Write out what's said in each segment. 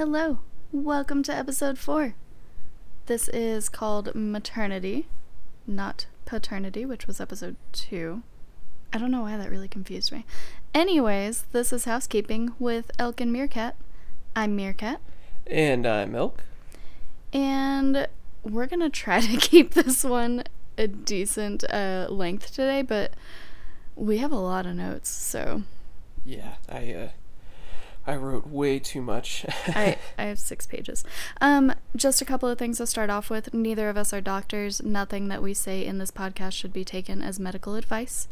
Hello, welcome to episode four. This is called Maternity, not Paternity, which was episode two. I don't know why that really confused me. Anyways, this is housekeeping with Elk and Meerkat. I'm Meerkat, And I'm Milk. and we're gonna try to keep this one a decent uh, length today, but we have a lot of notes, so Yeah, I uh, I wrote way too much. I, I have six pages. Um, just a couple of things to start off with. Neither of us are doctors. Nothing that we say in this podcast should be taken as medical advice.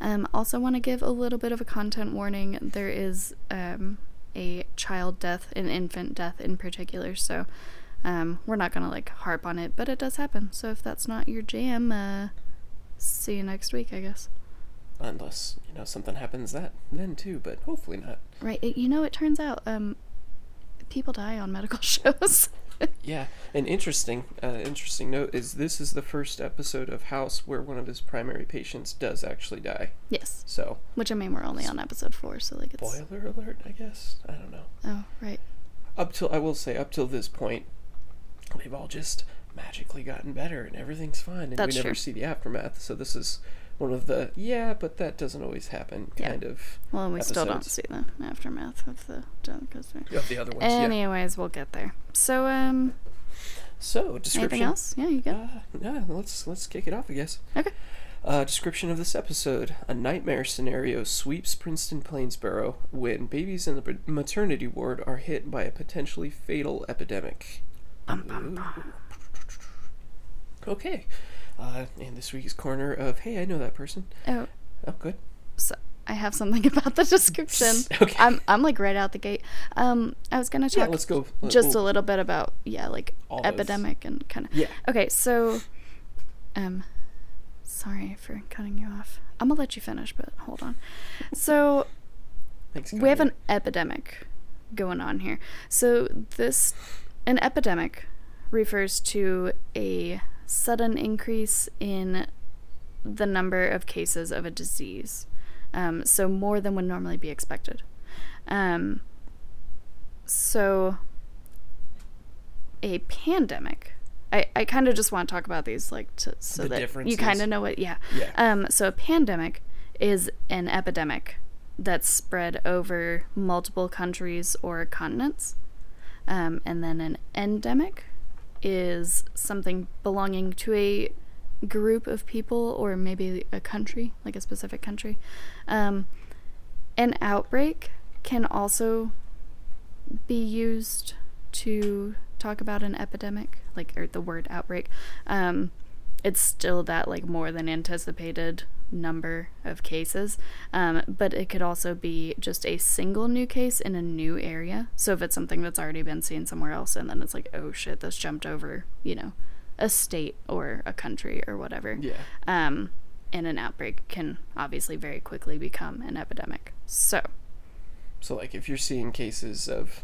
Um, also, want to give a little bit of a content warning. There is um, a child death, an infant death in particular. So um, we're not gonna like harp on it, but it does happen. So if that's not your jam, uh, see you next week, I guess. Unless you know something happens that then too, but hopefully not. Right? It, you know, it turns out um, people die on medical shows. Yeah, an interesting uh, interesting note is this is the first episode of House where one of his primary patients does actually die. yes. So Which I mean, we're only on episode four, so like it's. spoiler alert, I guess. I don't know. Oh, right. Up till I will say up till this point, we've all just magically gotten better and everything's fine, and That's we never true. see the aftermath. So this is one of the yeah, but that doesn't always happen Yeah. kind of Well, and we still don't see the aftermath of the because of the other ones. yeah. Anyways, we'll get there. So, um, So description. anything else? Yeah, you go. Uh, yeah, let's let's kick it off, I guess. okay. Uh, description of this episode: A nightmare scenario sweeps Princeton Plainsboro when babies in the maternity ward are hit by a potentially fatal epidemic. Bum, bum, bum. Okay. Uh, in this week's corner of Hey, I know that person. Oh, Oh, good. so I have something about the description. Okay. I'm I'm like right out the gate. Um, I was gonna talk. Yeah, let's go. just a little bit about yeah, like All those. epidemic and kind of. Yeah. Okay, so, um, sorry for cutting you off. I'm gonna let you finish, but hold on. So. Thanks, we have an epidemic going on here. So this an epidemic refers to a sudden increase in the number of cases of a disease. Um, so more than would normally be expected. Um, so a pandemic. I, I kind of just want to talk about these like to, so The that you kind of know what yeah. Yeah. Um, so a pandemic is an epidemic that's spread over multiple countries or continents. Um, and then an endemic is something belonging to a group of people or maybe a country, like a specific country. Um, an outbreak can also be used to talk about an epidemic, like or the word outbreak. Um, it's still that like more than anticipated number of cases, um, but it could also be just a single new case in a new area. So if it's something that's already been seen somewhere else, and then it's like, oh shit, this jumped over, you know, a state or a country or whatever. Yeah. Um, and an outbreak can obviously very quickly become an epidemic. So So, like, if you're seeing cases of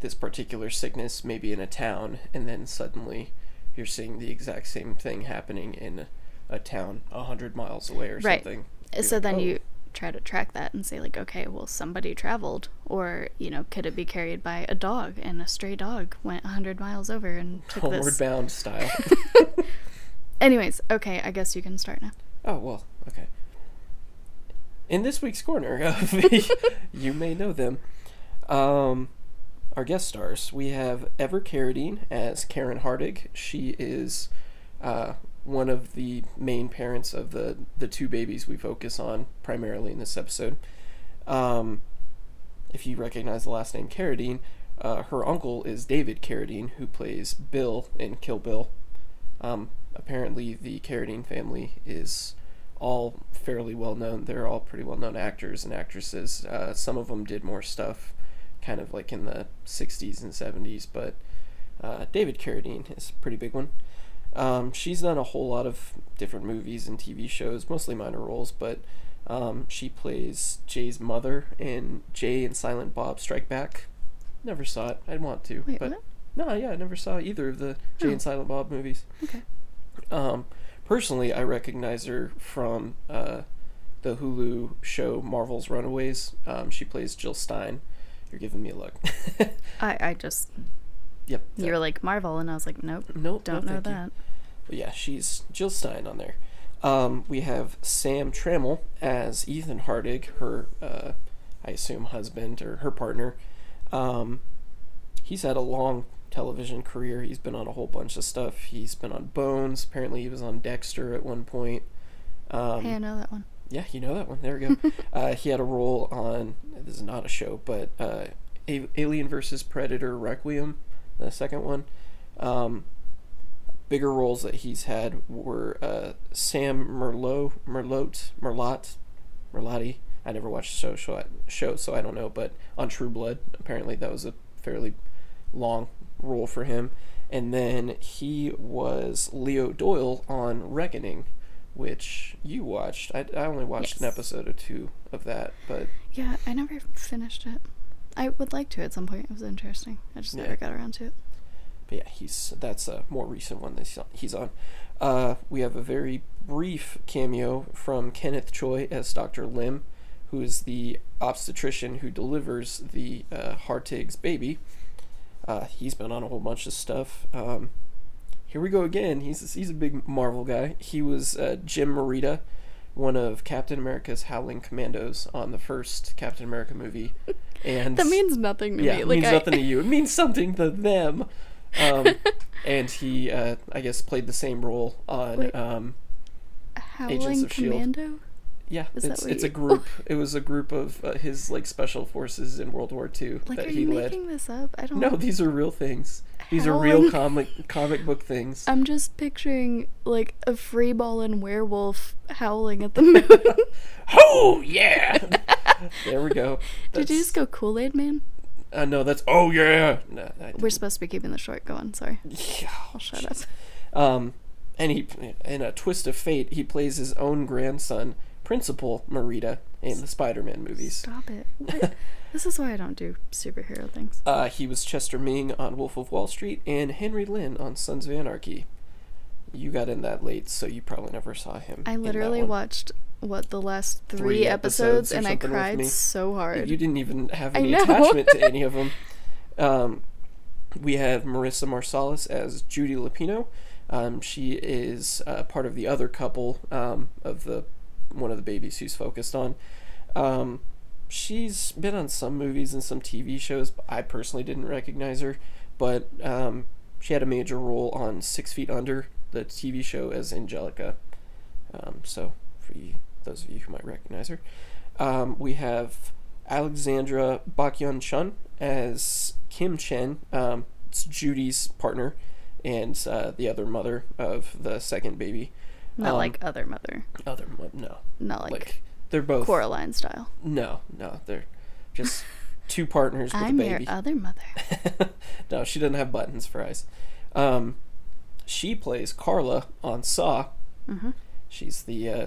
this particular sickness, maybe in a town, and then suddenly you're seeing the exact same thing happening in a town a hundred miles away or Right. something. so like, then "Oh, you try to track that and say like okay well somebody traveled or you know could it be carried by a dog and a stray dog went a 100 miles over and took homeward this bound style. anyways okay i guess you can start now oh well, okay. In this week's corner of the, you may know them. Um, our guest stars we have Ever Carradine as Karen Hartig. She is uh, one of the main parents of the the two babies we focus on primarily in this episode. Um, if you recognize the last name Carradine, uh, her uncle is David Carradine, who plays Bill in Kill Bill. Um, apparently, the Carradine family is all fairly well known. They're all pretty well known actors and actresses. Uh, some of them did more stuff, kind of like in the 60s and 70s, but uh, David Carradine is a pretty big one. Um, she's done a whole lot of different movies and TV shows, mostly minor roles, but um, she plays Jay's mother in Jay and Silent Bob Strike Back. Never saw it. I'd want to, wait but what no, yeah, I never saw either of the Jay Oh. and Silent Bob movies. okay Um, personally, I recognize her from uh, the Hulu show Marvel's Runaways. Um, she plays Jill Stein. You're giving me a look. I, I just yep. you were like Marvel, and I was like, nope, Nope. don't no, know that. you. But yeah, she's Jill Stein on there. Um, we have Sam Trammell as Ethan Hartig, her, uh, I assume, husband or her partner. Um, he's had a long television career. He's been on a whole bunch of stuff. He's been on Bones. Apparently, he was on Dexter at one point. Um, hey, I know that one. yeah, you know that one. There we go. uh, he had a role on. This is not a show, but uh, A- Alien versus Predator Requiem, the second one. Um, bigger roles that he's had were uh, Sam Merlot, Merlot, Merlot, Merlotti. I never watched the show, show, show, so I don't know. But on True Blood, apparently that was a fairly long role for him. And then he was Leo Doyle on Reckoning, which you watched. I, I only watched an episode or two of that, but Yeah, I never finished it. I would like to at some point. It was interesting. I just Yeah. never got around to it. But yeah, he's that's a more recent one that he's on. Uh, we have a very brief cameo from Kenneth Choi as Dr. Lim, who is the obstetrician who delivers the uh, Hartig's baby. Uh, he's been on a whole bunch of stuff. Um, here we go again. He's he's a big Marvel guy. He was uh, Jim Morita, one of Captain America's Howling Commandos on the first Captain America movie, and That means nothing to yeah, me. it Like means I, nothing to you. It means something to them. Um, and he, uh, I guess, played the same role on. Wait. Um, Howling of S.H.I.E.L.D.. Yeah, Is it's it's a group. it was a group of uh, his like special forces in World War II Like, that are he you led. making this up? I don't. No, these are real things. These are real comic comic book things. I'm just picturing like a free balling werewolf howling at the moon. oh yeah! there we go. Did you just go Kool Aid Man? Uh, no, that's oh yeah. No, We're supposed to be keeping the short going. Sorry, Yeah, I'll shut up. Um, and he, in a twist of fate, he plays his own grandson, Principal Morita, in the Spider-Man movies. Stop it. What? this is why I don't do superhero things. Uh, he was Chester Ming on Wolf of Wall Street and Henry Lin on Sons of Anarchy. You got in that late, so you probably never saw him. I literally watched what the last three, Three episodes, episodes and I cried so hard. You didn't even have any attachment to any of them. Um, we have Marissa Marsalis as Judy Lupino. Um, she is uh, part of the other couple um, of the one of the babies who's focused on. Um, she's been on some movies and some TV shows. But I personally didn't recognize her, but um, she had a major role on Six Feet Under, the TV show, as Angelica. Um, so for you, those of you who might recognize her, um, we have Alexandra Bokyun Chun as Kim Chen. Um, it's Judy's partner and uh, the other mother of the second baby. Not Um, like other mother. Other mo- no, Not like, like, they're both Coraline style. No, no, they're just two partners with I'm a your baby. other mother. no, she doesn't have buttons for eyes. Um, she plays Carla on Saw. hmm She's the uh,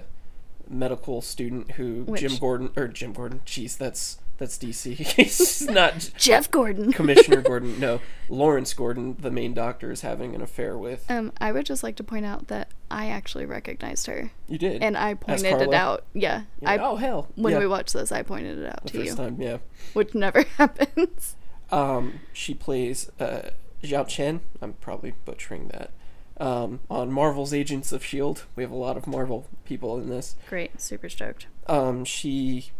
medical student who Jim Gordon or Jim Gordon. Jeez, that's that's DC. He's not Jeff Gordon. Commissioner Gordon. No, Lawrence Gordon, the main doctor, is having an affair with. Um, I would just like to point out that I actually recognized her, You did, and I pointed it out. Yeah, Yeah, I oh hell, when yeah, we watched this, I pointed it out the to first you, time, yeah. which never happens. Um, she plays uh, Xiao Chen. I'm probably butchering that. Um, on Marvel's Agents of Shield, we have a lot of Marvel people in this. Great, super stoked. Um, she,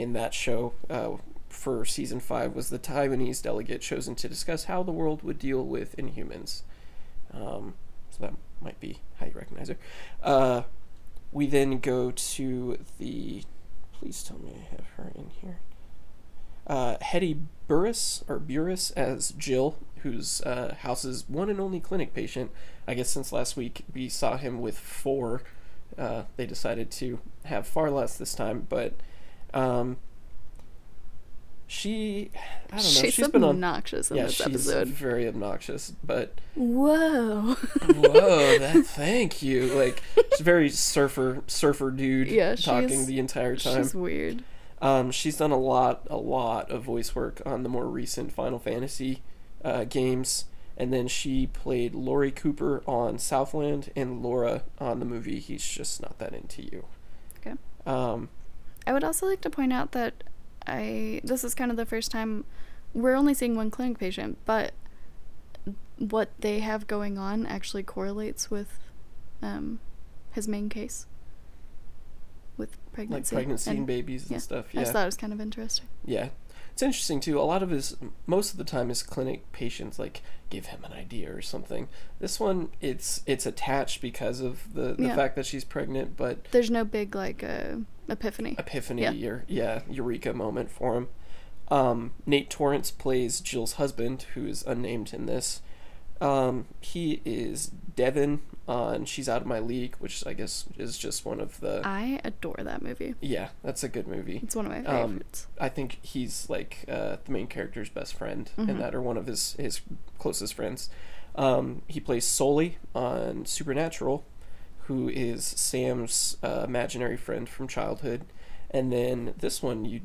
in that show, uh, for season five, was the Taiwanese delegate chosen to discuss how the world would deal with Inhumans. Um, so that might be how you recognize her. Uh, we then go to the. Please tell me I have her in here. Uh, Hedy Burress or Burress as Jill, whose uh, house's one and only clinic patient. I guess since last week we saw him with four. Uh, they decided to have far less this time, but um, she, I don't know, she's, she's been on. obnoxious in Yeah, this she's episode. very obnoxious, but Whoa. whoa, that thank you. Like, she's very surfer, surfer dude Yeah, talking the entire time. she's weird. Um, she's done a lot, a lot of voice work on the more recent Final Fantasy uh, games, and then she played Laurie Cooper on Southland and Laura on the movie He's Just Not That Into You. Okay. Um, I would also like to point out that I this is kind of the first time we're only seeing one clinic patient, but what they have going on actually correlates with um, his main case with like pregnancy. pregnancy and, and babies and yeah, stuff. I Yeah, just thought it was kind of interesting. yeah. It's interesting too. A lot of his, most of the time, his clinic patients like give him an idea or something. This one, it's it's attached because of the the Yeah. fact that she's pregnant, but There's no big like uh, epiphany. epiphany Yeah. or yeah eureka moment for him. Um, Nate Torrence plays Jill's husband, who is unnamed in this. Um, he is Devin on She's Out of My League, which I guess is just one of the I adore that movie. yeah, that's a good movie. It's one of my Um, favorites. I think he's like uh, the main character's best friend in Mhm. that, or one of his his closest friends. Um, he plays Solly on Supernatural, who is Sam's uh, imaginary friend from childhood, and then this one you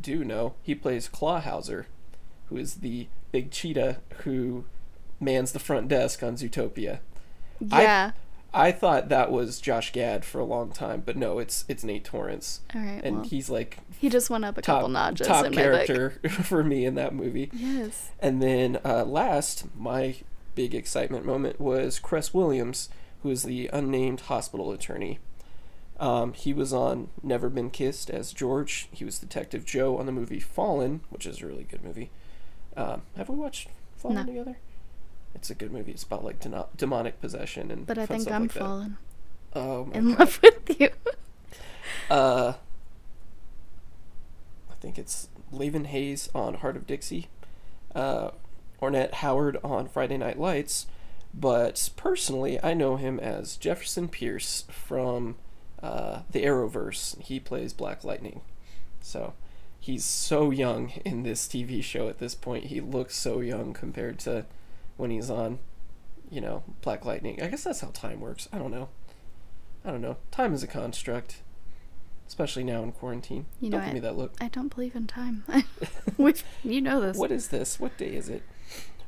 do know he plays Clawhauser, who is the big cheetah who mans the front desk on Zootopia. I- yeah. I thought that was Josh Gad for a long time, but no, it's it's Nate Torrence, All right. and well, he's like he just went up a top couple notches top in my book. character for me in that movie. Yes. And then uh, last, my big excitement moment was Cress Williams, who is the unnamed hospital attorney. Um, he was on Never Been Kissed as George. He was Detective Joe on the movie Fallen, which is a really good movie. Um, have we watched Fallen No. together? It's a good movie. It's about like deno- demonic possession and. But I think I'm like fallen Oh in god. love with you. Uh, I think it's Lavon Hayes on Hart of Dixie, uh, Ornette Howard on Friday Night Lights, but personally, I know him as Jefferson Pierce from uh, the Arrowverse. He plays Black Lightning, so he's so young in this TV show at this point. He looks so young compared to when he's on, you know, Black Lightning. I guess that's how time works. I don't know. I don't know. Time is a construct especially now in quarantine. You know, Don't give I- me that look. I don't believe in time. Which you know this. What is this? What day is it?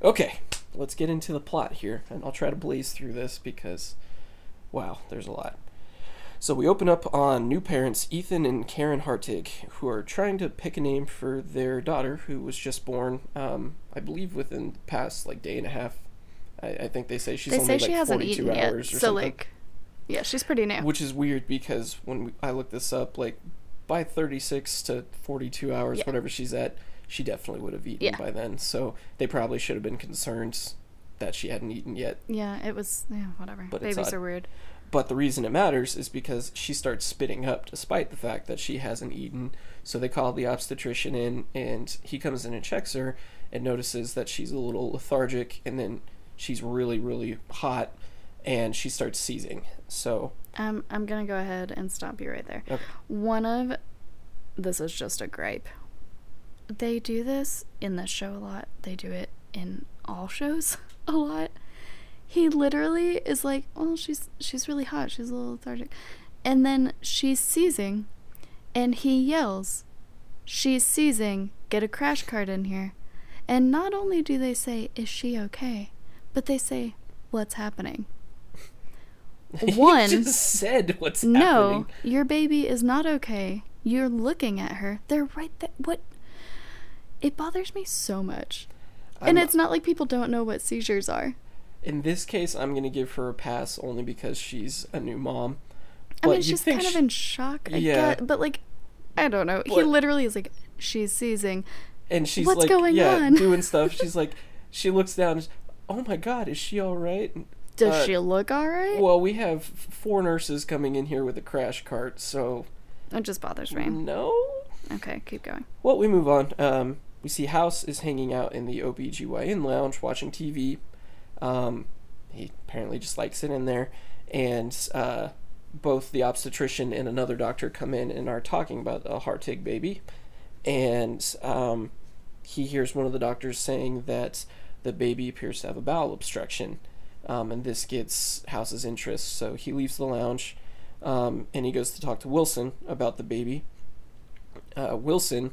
Okay, let's get into the plot here, and I'll try to blaze through this because, wow, there's a lot. So we open up on new parents Ethan and Karen Hartig, who are trying to pick a name for their daughter, who was just born, um, I believe, within the past like day and a half. I, I think they say she's they only say like she hasn't 42 eaten yet, hours or so something. like, yeah, she's pretty new. Which is weird because when we, I looked this up, like by 36 to 42 hours, Yeah. whatever she's at, she definitely would have eaten Yeah. by then. So they probably should have been concerned that she hadn't eaten yet. yeah, it was yeah, whatever. But Babies are weird. But the reason it matters is because she starts spitting up despite the fact that she hasn't eaten. So they call the obstetrician in, and he comes in and checks her and notices that she's a little lethargic, and then she's really, really hot, and she starts seizing. So, Um, I'm gonna go ahead and stop you right there. okay. One of this is just a gripe. They do this in this show a lot. They do it in all shows a lot. He literally is like, "Well, she's she's really hot. She's a little lethargic," and then she's seizing, and he yells, "She's seizing! Get a crash cart in here!" And not only do they say, "Is she okay?" but they say, "What's happening?" One- just said what's No, happening. No, your baby is not okay. You're looking at her. They're right there. What? It bothers me so much. and I'm- it's not like people don't know what seizures are. In this case, I'm gonna give her a pass only because she's a new mom. I mean, she's kind of in shock. I Yeah. get, but like, I don't know. he literally is like, she's seizing. and she's What's like, going yeah, on? doing stuff. She's like, she looks down. Oh my god, is she all right? Does Uh, she look alright? Well, we have four nurses coming in here with a crash cart, so it just bothers me. no. Okay, keep going. Well, we move on. Um, we see House is hanging out in the OBGYN lounge watching TV. Um, he apparently just likes it in there. And uh, both the obstetrician and another doctor come in and are talking about a Hartig baby. And um, he hears one of the doctors saying that the baby appears to have a bowel obstruction. Um, and this gets House's interest. So he leaves the lounge um, and he goes to talk to Wilson about the baby. Uh, Wilson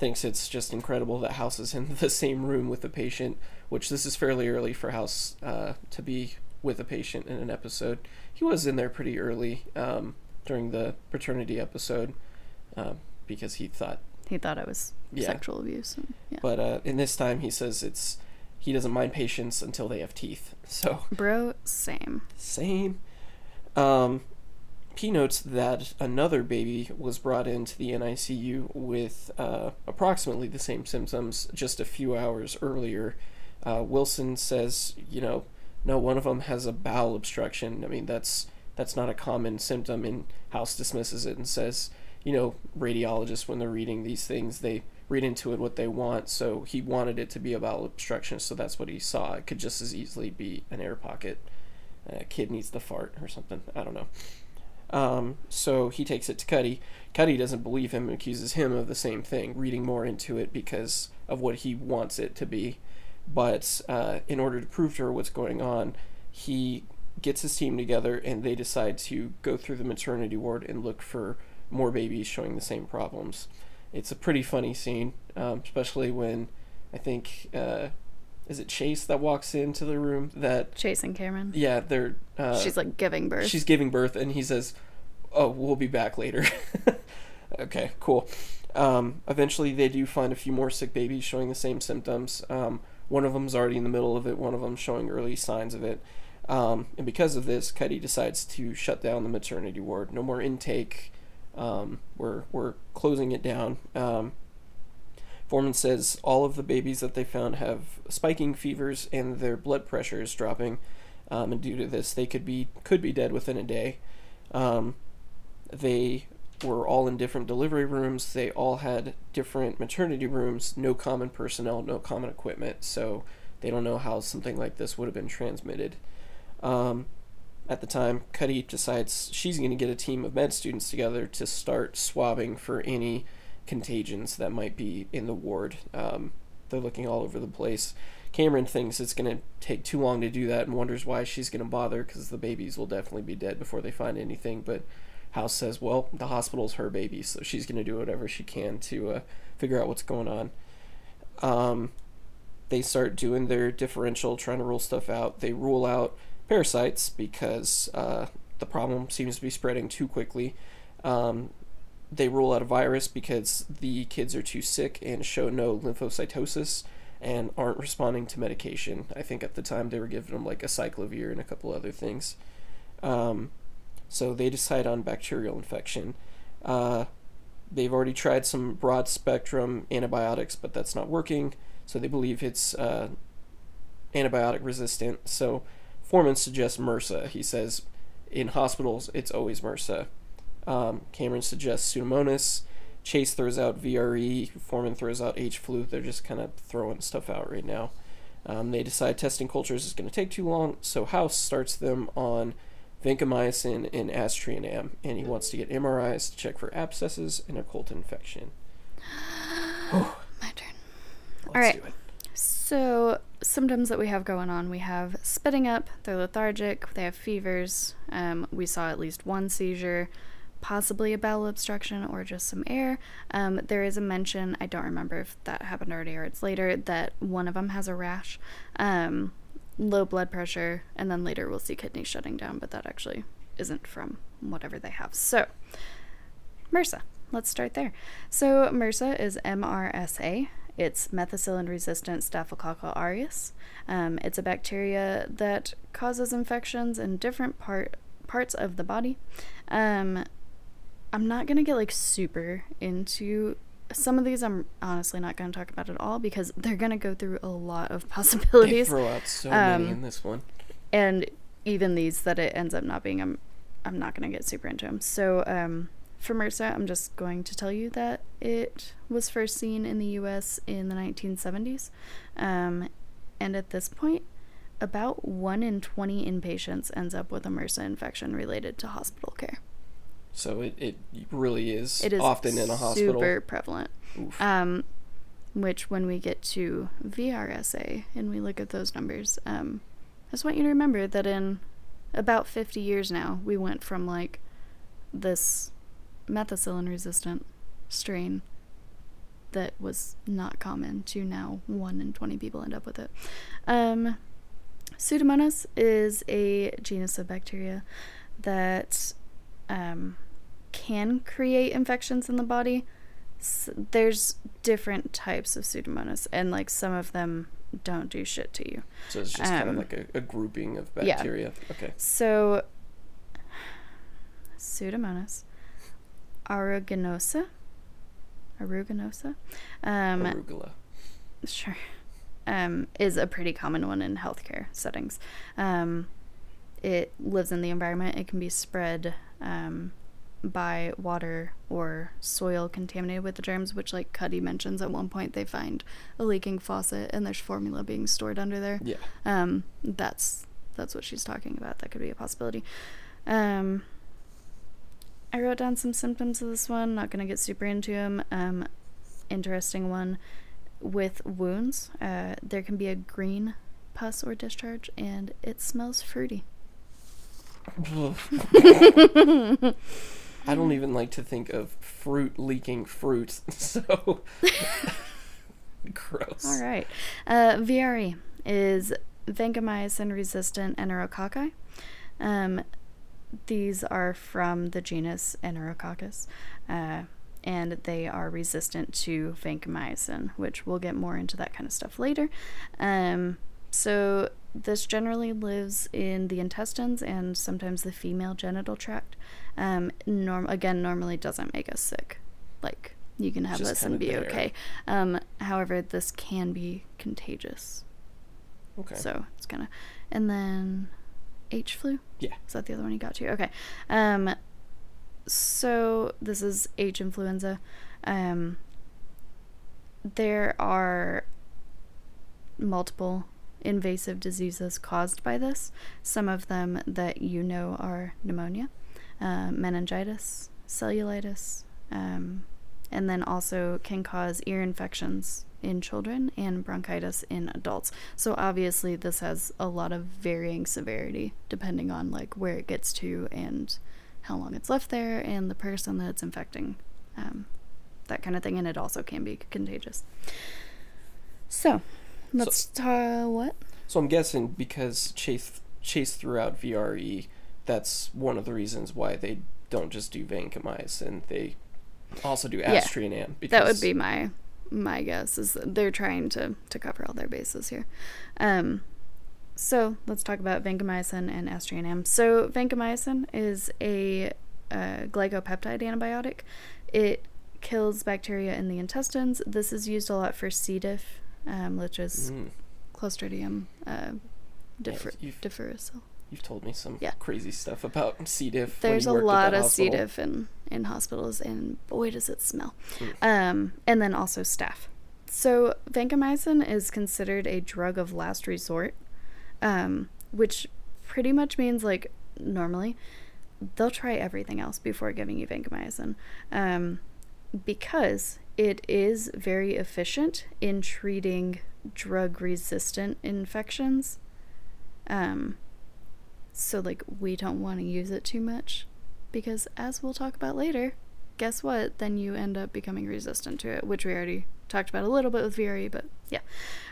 thinks it's just incredible that House is in the same room with the patient, which this is fairly early for House uh, to be with a patient in an episode. He was in there pretty early um, during the paternity episode um, because he thought he thought it was Yeah. sexual abuse. And, yeah. But uh, in this time, he says it's he doesn't mind patients until they have teeth. So Bro, same. same. Um, notes that another baby was brought into the NICU with uh, approximately the same symptoms just a few hours earlier. Uh, Wilson says, you know, no, one of them has a bowel obstruction. I mean, that's that's not a common symptom, and House dismisses it and says, you know, radiologists when they're reading these things, they read into it what they want. So he wanted it to be a bowel obstruction, so that's what he saw. It could just as easily be an air pocket. A kid needs to fart or something. I don't know. Um, so he takes it to Cuddy. Cuddy doesn't believe him and accuses him of the same thing, reading more into it because of what he wants it to be. But uh, in order to prove to her what's going on, he gets his team together and they decide to go through the maternity ward and look for more babies showing the same problems. It's a pretty funny scene, um, especially when I think uh, is it Chase that walks into the room that Chasing Cameron. yeah they're uh, She's like giving birth. she's giving birth and he says oh we'll be back later. Okay cool. Um, eventually they do find a few more sick babies showing the same symptoms. Um, one of them's already in the middle of it one of them showing early signs of it. Um, and because of this cuddy decides to shut down the maternity ward. No more intake. Um, we're, we're closing it down. Um, Foreman says all of the babies that they found have spiking fevers and their blood pressure is dropping, um, and due to this, they could be could be dead within a day. Um, they were all in different delivery rooms. They all had different maternity rooms. No common personnel, no common equipment, so they don't know how something like this would have been transmitted. Um, at the time, Cuddy decides she's going to get a team of med students together to start swabbing for any contagions that might be in the ward. Um, they're looking all over the place. Cameron thinks it's going to take too long to do that and wonders why she's going to bother because the babies will definitely be dead before they find anything. But House says, well, the hospital's her baby, so she's going to do whatever she can to uh, figure out what's going on. Um, they start doing their differential, trying to rule stuff out. They rule out parasites because uh, the problem seems to be spreading too quickly. Um, they rule out a virus because the kids are too sick and show no lymphocytosis and aren't responding to medication. I think at the time they were giving them like acyclovir and a couple other things. Um, so they decide on bacterial infection. Uh, they've already tried some broad spectrum antibiotics, but that's not working. So they believe it's uh, antibiotic resistant. So Foreman suggests MRSA. He says in hospitals it's always MRSA. Um, Cameron suggests Pseudomonas. Chase throws out VRE. Foreman throws out H flu. They're just kind of throwing stuff out right now. Um, they decide testing cultures is going to take too long, so House starts them on vancomycin and aztreonam, and he wants to get MRIs to check for abscesses and occult infection. My turn. Let's All right. do it. So, symptoms that we have going on we have spitting up, they're lethargic, they have fevers. Um, we saw at least one seizure, possibly a bowel obstruction or just some air. Um, there is a mention, I don't remember if that happened already or it's later, that one of them has a rash, um, low blood pressure, and then later we'll see kidneys shutting down, but that actually isn't from whatever they have. So, MRSA. Let's start there. So, MRSA is MRSA. It's methicillin resistant Staphylococcus aureus. Um, it's a bacteria that causes infections in different part parts of the body. Um, I'm not gonna get like super into some of these. I'm honestly not gonna talk about at all because they're gonna go through a lot of possibilities. They throw out so Um, many in this one. and even these that it ends up not being i'm i'm not going to get super into them so um for MRSA, I'm just going to tell you that it was first seen in the US in the 1970s. Um, and at this point, about 1 in 20 inpatients ends up with a MRSA infection related to hospital care. So it, it really is, It is often in a hospital. super prevalent. Um, which, when we get to VRSA and we look at those numbers, um, I just want you to remember that in about 50 years now, we went from like this methicillin resistant strain that was not common to now 1 in 20 people end up with it. Um, Pseudomonas is a genus of bacteria that um, can create infections in the body. S there's different types of Pseudomonas, and like some of them don't do shit to you. So it's just kind of Um, like a, a grouping of bacteria. yeah. Okay. So, Pseudomonas aeruginosa, aeruginosa, um, Arugula. sure, um, is a pretty common one in healthcare settings. Um, it lives in the environment. It can be spread um, by water or soil contaminated with the germs, which, like Cuddy mentions, at one point they find a leaking faucet and there's formula being stored under there. Yeah. Um, that's that's what she's talking about. That could be a possibility. Um, I wrote down some symptoms of this one. Not gonna get super into them. Um, interesting one with wounds. Uh, there can be a green pus or discharge, and it smells fruity. I don't even like to think of fruit leaking fruit. So gross. All right. Uh, VRE is vancomycin resistant enterococci. Um, these are from the genus Enterococcus, uh, and they are resistant to vancomycin, which we'll get more into that kind of stuff later. Um, so, this generally lives in the intestines and sometimes the female genital tract. Um, norm- again, normally doesn't make us sick. Like, you can have Just this and be there. okay. Um, however, this can be contagious. Okay. So it's kind of, and then H flu. Yeah. Is that the other one you got to? Okay. Um. So this is H influenza. Um. There are multiple invasive diseases caused by this. Some of them that you know are pneumonia, uh, meningitis, cellulitis, um, and then also can cause ear infections in children and bronchitis in adults. So obviously this has a lot of varying severity depending on like where it gets to and how long it's left there and the person that it's infecting. Um, that kind of thing and it also can be contagious. So, let's talk what? So I'm guessing because Chase Chase threw out VRE, that's one of the reasons why they don't just do vancomycin. They also do Yeah. Aztreonam. Because That would be my my guess is they're trying to to cover all their bases here. Um, so let's talk about vancomycin and aztreonam. So vancomycin is a uh, glycopeptide antibiotic. It kills bacteria in the intestines. This is used a lot for C. diff, um, which is Mm, Clostridium uh, differ- you've- differential. you've told me some Yeah. crazy stuff about C. diff. There's a lot of C. diff in, in hospitals, and boy, does it smell. Mm. Um, and then also staph. So, vancomycin is considered a drug of last resort, um, which pretty much means like normally they'll try everything else before giving you vancomycin um, because it is very efficient in treating drug resistant infections. Um, so, like, we don't want to use it too much because, as we'll talk about later, guess what? Then you end up becoming resistant to it, which we already talked about a little bit with VRE, but yeah.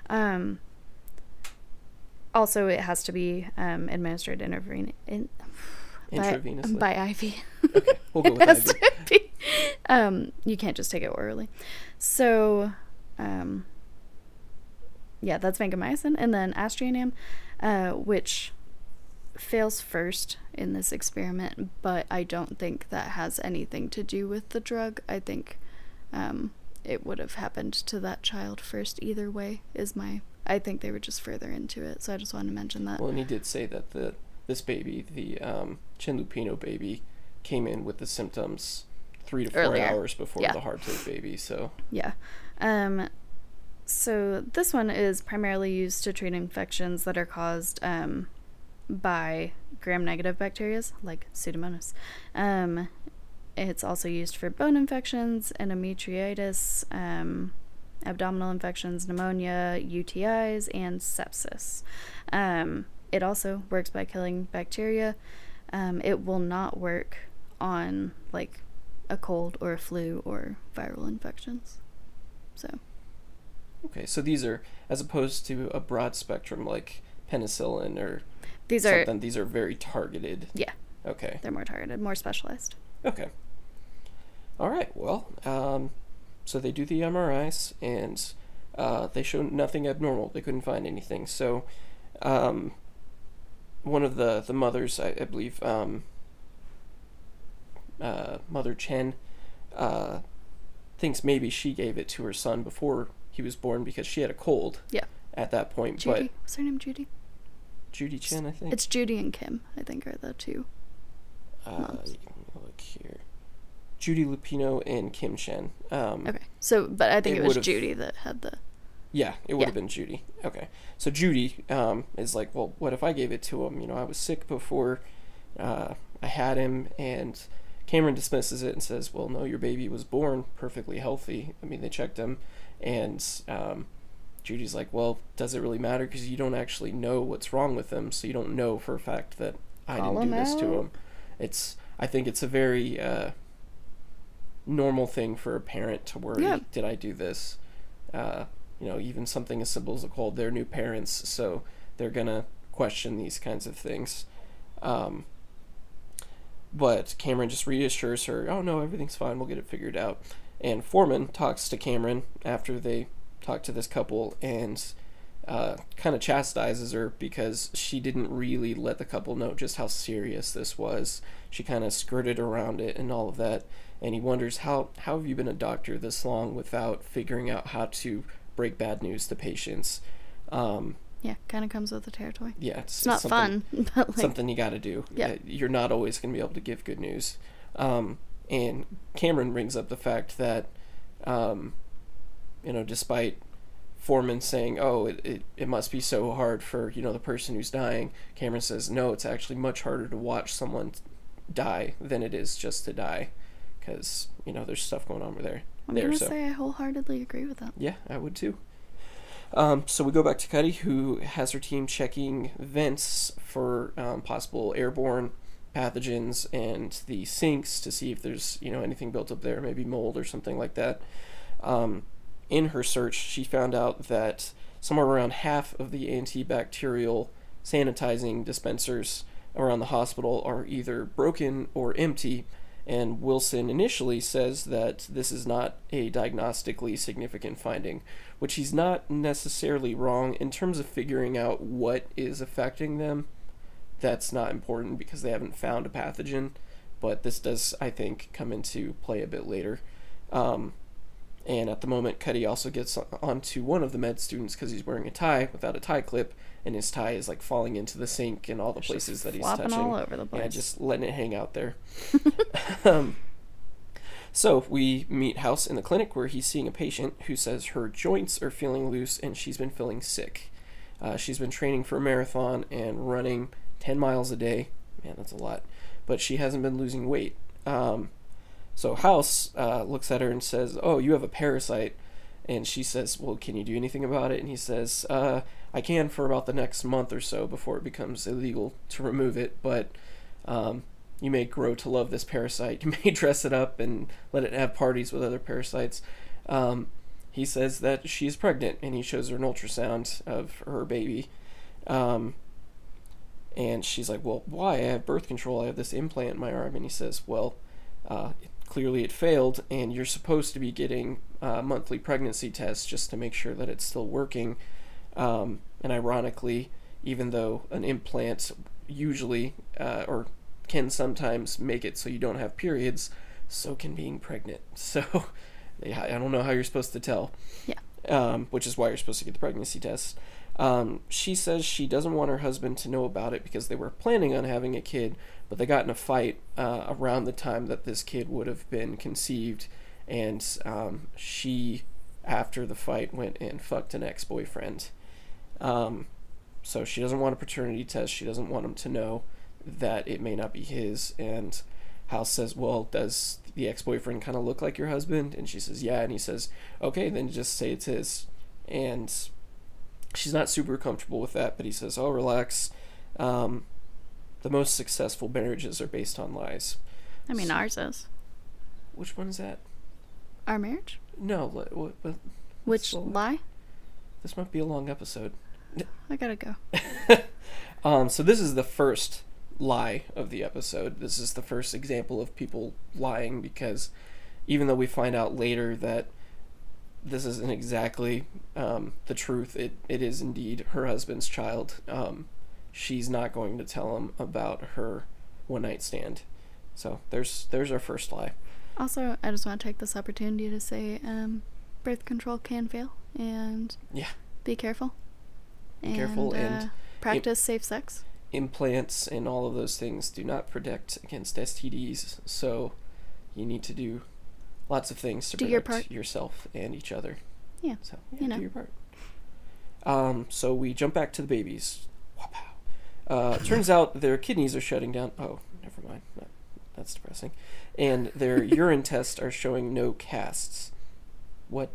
Um, also, it has to be um, administered intraven- in, Intravenously. by IV. Okay, we'll go It with IV. be- um, you can't just take it orally. So, um, yeah, that's vancomycin, and then aztreonam, uh, which fails first in this experiment, but I don't think that has anything to do with the drug. I think um, it would have happened to that child first either way. Is my I think they were just further into it, so I just wanted to mention that. Well, and he did say that the this baby, the um, Chinlupino baby, came in with the symptoms three to four Earlier. hours before Yeah. the Hartig baby. So Yeah. Um, so this one is primarily used to treat infections that are caused um, by gram-negative bacteria, like Pseudomonas. Um, it's also used for bone infections, endometritis, um, abdominal infections, pneumonia, UTIs, and sepsis. Um, it also works by killing bacteria. Um, it will not work on like a cold or a flu or viral infections. So okay, so these are as opposed to a broad spectrum like penicillin or these are something. These are very targeted. yeah, Okay. they're more targeted, more specialized. Okay. All right. Well, um, so they do the MRIs, and uh, they show nothing abnormal. They couldn't find anything. So, um, one of the the mothers, I, I believe, um, uh, Mother Chen, uh, thinks maybe she gave it to her son before he was born because she had a cold. Yeah. At that point, Judy. What's her name? Judy. Judy Chen, I think. It's Judy and Kim. I think are the two. uh, moms. look here. Judy Lupino and Kim Chen. Um, Okay. So, but I think It it, was Judy that had the. Yeah, it would Yeah. have been Judy. Okay. So Judy um, is like, well, what if I gave it to him? You know, I was sick before uh, I had him, and Cameron dismisses it and says, well, no, your baby was born perfectly healthy. I mean, they checked him, and um, Judy's like, well, does it really matter? Because you don't actually know what's wrong with him, so you don't know for a fact that I Call didn't do him this to out. him. It's, I think it's a very uh, normal thing for a parent to worry. Yeah. Did I do this? Uh, you know, even something as simple as a cold. They're new parents, so they're gonna question these kinds of things. Um, but Cameron just reassures her, "Oh no, everything's fine. We'll get it figured out." And Foreman talks to Cameron after they talk to this couple and uh, kind of chastises her because she didn't really let the couple know just how serious this was. She kind of skirted around it and all of that. And he wonders how how have you been a doctor this long without figuring out how to break bad news to patients? Um, Yeah, kind of comes with the territory. yeah, it's, It's not something- fun, but like, something you got to do. Yeah. Uh, You're not always going to be able to give good news. Um, and Cameron brings up the fact that, um, you know, despite Foreman saying, "Oh, it, it, it must be so hard for you know the person who's dying," Cameron says, "No, it's actually much harder to watch someone die than it is just to die, because you know there's stuff going on over there." I'm there, gonna so. say I wholeheartedly agree with that. Yeah, I would too. Um, so we go back to Cuddy, who has her team checking vents for um, possible airborne pathogens and the sinks to see if there's you know anything built up there, maybe mold or something like that. Um, in her search, she found out that somewhere around half of the antibacterial sanitizing dispensers around the hospital are either broken or empty. And Wilson initially says that this is not a diagnostically significant finding, which he's not necessarily wrong in terms of figuring out what is affecting them. That's not important because they haven't found a pathogen, but this does, I think, come into play a bit later. Um, and at the moment, Cuddy also gets onto one of the med students because he's wearing a tie without a tie clip, and his tie is like falling into the sink and all the It's places that he's touching. all over the place. Yeah, just letting it hang out there. um, so we meet House in the clinic where he's seeing a patient who says her joints are feeling loose and she's been feeling sick. Uh, she's been training for a marathon and running 10 miles a day. Man, that's a lot. But she hasn't been losing weight. Um, so House uh, looks at her and says, "Oh, you have a parasite." And she says, "Well, can you do anything about it?" And he says, uh, "I can for about the next month or so before it becomes illegal to remove it, but um, you may grow to love this parasite. You may dress it up and let it have parties with other parasites." Um, he says that she's pregnant, and he shows her an ultrasound of her baby. Um, and she's like, "Well, why? I have birth control. I have this implant in my arm." And he says, "Well." Uh, clearly it failed, and you're supposed to be getting uh, monthly pregnancy tests just to make sure that it's still working. Um, and ironically, even though an implant usually uh, or can sometimes make it so you don't have periods, so can being pregnant. So I don't know how you're supposed to tell. Yeah. Um, which is why you're supposed to get the pregnancy test. Um, she says she doesn't want her husband to know about it because they were planning on having a kid, but they got in a fight uh, around the time that this kid would have been conceived, and um, she, after the fight, went and fucked an ex-boyfriend. Um, so she doesn't want a paternity test. She doesn't want him to know that it may not be his. And House says, "Well, does the ex-boyfriend kind of look like your husband?" And she says, "Yeah." And he says, "Okay, then just say it's his." And she's not super comfortable with that, but he says, "Oh, relax. Um, the most successful marriages are based on lies." I mean, ours is Which one is that? our marriage. No, what, what, Which lie? this might be a long episode. I gotta go. Um, so this is the first lie of the episode. This is the first example of people lying because even though we find out later that this isn't exactly um, the truth. It it is indeed her husband's child. Um, she's not going to tell him about her one night stand. So there's there's our first lie. Also, I just want to take this opportunity to say um, birth control can fail and Yeah. be careful. Be careful and uh, practice safe sex. Implants and all of those things do not protect against STDs. So you need to do lots of things to Do your protect part. yourself and each other. Yeah, So yeah, you know. do your part. Um, so we jump back to the babies. Uh, turns out their kidneys are shutting down. Oh, never mind. That- That's depressing. And their urine tests are showing no casts. What?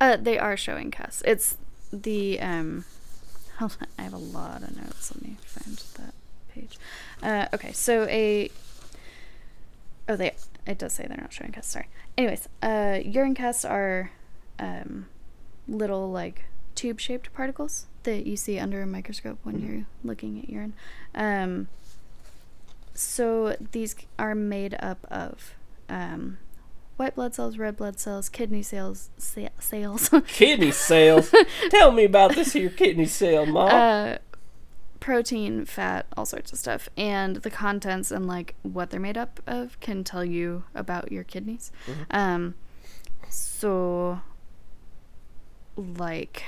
Uh, they are showing casts. It's the um. Hold on, I have a lot of notes. Let me find that page. Uh, okay, so a. Oh, they. It does say they're not showing casts. Sorry. Anyways, uh, urine casts are, um, little like tube-shaped particles that you see under a microscope when Mhm. you're looking at urine. Um. So these are made up of, um, white blood cells, red blood cells, kidney cells, sa- cells, Kidney sales. Tell me about this here kidney sale, Mom. uh, protein, fat, all sorts of stuff, and the contents and like what they're made up of can tell you about your kidneys. Mhm. Um, so, like,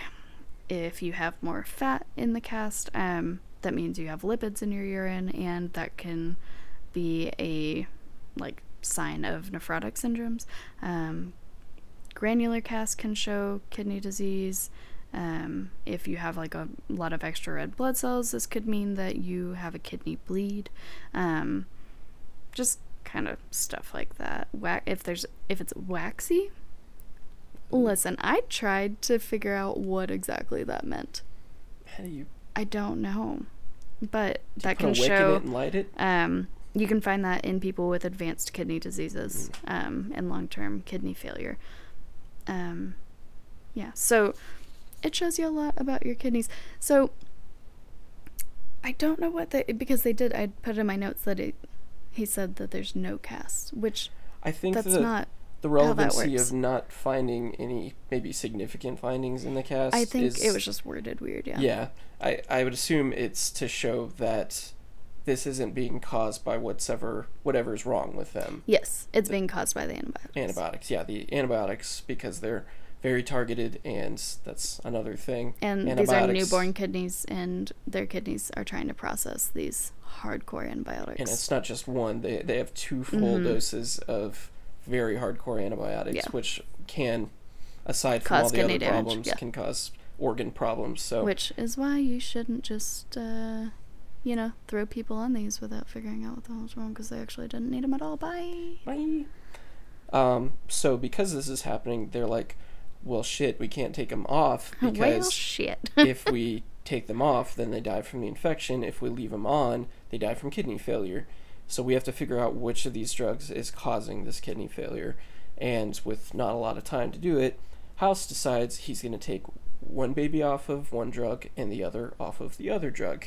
if you have more fat in the cast, um, that means you have lipids in your urine, and that can be a like sign of nephrotic syndromes. Um, granular cast can show kidney disease. Um, if you have like a lot of extra red blood cells, this could mean that you have a kidney bleed. Um, just kind of stuff like that. Wa- if there's if it's waxy, listen, I tried to figure out what exactly that meant. How do you, I don't know, but that can show. it and light it? Um, you can find that in people with advanced kidney diseases um, and long term kidney failure. Um, yeah, so it shows you a lot about your kidneys. So I don't know what they because they did. I put in my notes that it, he said that there's no cast, which I think that's the, not. the relevancy of not finding any maybe significant findings in the cast I think is, it was just worded weird. Yeah. Yeah, I, I would assume it's to show that this isn't being caused by whatever whatever's wrong with them. Yes, it's being caused by the antibiotics. Antibiotics, yeah, the antibiotics because they're very targeted, and that's another thing. And these are newborn kidneys, and their kidneys are trying to process these hardcore antibiotics. and it's not just one; they they have two full Mhm. doses of very hardcore antibiotics, Yeah. which can, aside from Cause all the other damage, problems, yeah. can cause organ problems. So Which is why you shouldn't just, uh, you know, throw people on these without figuring out what the hell's wrong because they actually didn't need them at all. Bye. Bye. Um, so because this is happening, they're like, well, shit, we can't take them off well, because shit. if we take them off, then they die from the infection. If we leave them on, they die from kidney failure. So we have to figure out which of these drugs is causing this kidney failure. And with not a lot of time to do it, House decides he's going to take one baby off of one drug and the other off of the other drug.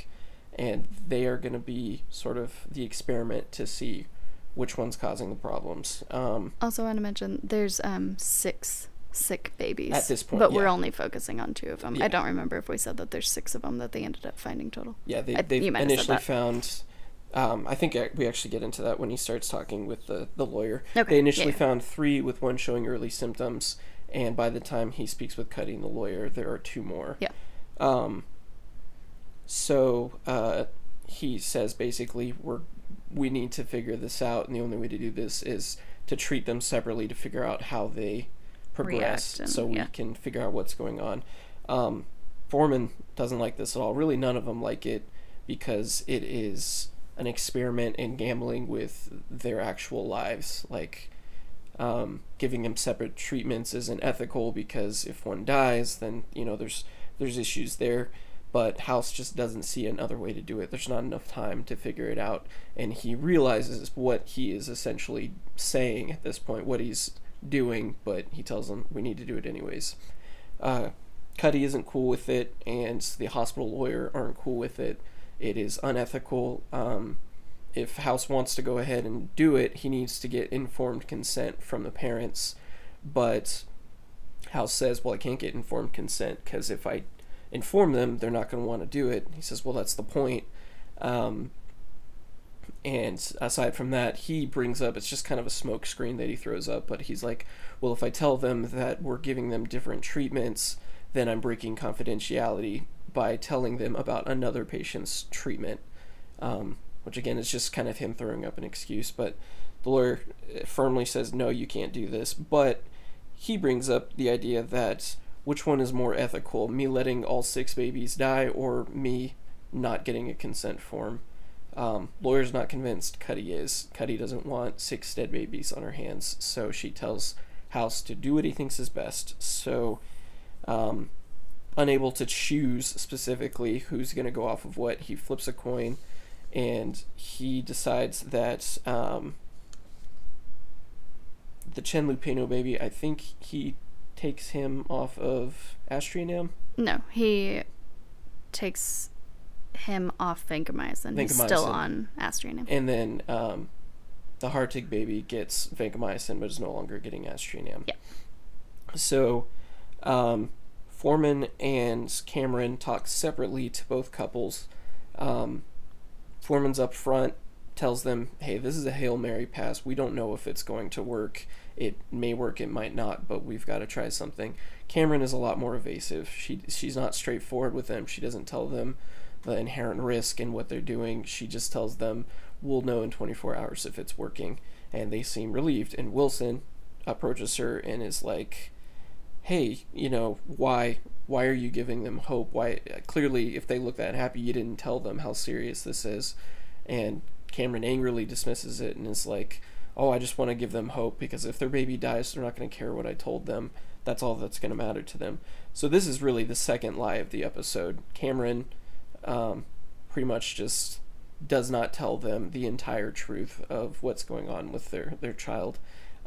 And they are going to be sort of the experiment to see which one's causing the problems. Um, also, I want to mention there's um six sick babies At this point, but we're only focusing on two of them. Yeah. I don't remember if we said that there's six of them that they ended up finding total. Yeah, they, I- they've you might initially found. Um, I think uh, we actually get into that when he starts talking with the, the lawyer. Okay, They initially yeah. found three, with one showing early symptoms, and by the time he speaks with Cutting, the lawyer, there are two more. Yeah. Um, so uh, he says basically we're we need to figure this out, and the only way to do this is to treat them separately to figure out how they progress, and- so we yeah. can figure out what's going on. Um, Foreman doesn't like this at all. Really, none of them like it because it is an experiment in gambling with their actual lives. Like, um, giving them separate treatments isn't ethical because if one dies, then you know there's there's issues there. But House just doesn't see another way to do it. There's not enough time to figure it out, and he realizes what he is essentially saying at this point, what he's doing. But he tells them we need to do it anyways. Uh, Cuddy isn't cool with it, and the hospital lawyer aren't cool with it. It is unethical. Um, if House wants to go ahead and do it, he needs to get informed consent from the parents. But House says, "Well, I can't get informed consent because if I inform them, they're not going to want to do it." He says, "Well, that's the point." Um, and aside from that, he brings up it's just kind of a smoke screen that he throws up, but he's like, "Well, if I tell them that we're giving them different treatments, then I'm breaking confidentiality by telling them about another patient's treatment." Um, which again is just kind of him throwing up an excuse, but the lawyer firmly says, "No, you can't do this." But he brings up the idea that which one is more ethical, me letting all six babies die or me not getting a consent form. Um, lawyer's not convinced. Cuddy is. Cuddy doesn't want six dead babies on her hands, so she tells House to do what he thinks is best. So, um, unable to choose specifically who's going to go off of what, he flips a coin, and he decides that um, the Chen Lupino baby, I think he takes him off of aztreonam. No, he takes him off vancomycin. He's still on aztreonam. And then um, the Hartig baby gets vancomycin but is no longer getting aztreonam. Yeah. So um, Foreman and Cameron talk separately to both couples. Um, Foreman's up front, tells them, hey, this is a Hail Mary pass. We don't know if it's going to work. It may work, it might not, but we've got to try something. Cameron is a lot more evasive. She she's not straightforward with them. She doesn't tell them the inherent risk in what they're doing. She just tells them, we'll know in 24 hours if it's working. And they seem relieved. And Wilson approaches her and is like, hey, you know, why why are you giving them hope? Why clearly if they look that happy, you didn't tell them how serious this is. And Cameron angrily dismisses it and is like, "Oh, I just want to give them hope because if their baby dies, they're not going to care what I told them. That's all that's going to matter to them." So this is really the second lie of the episode. Cameron um, pretty much just does not tell them the entire truth of what's going on with their their child,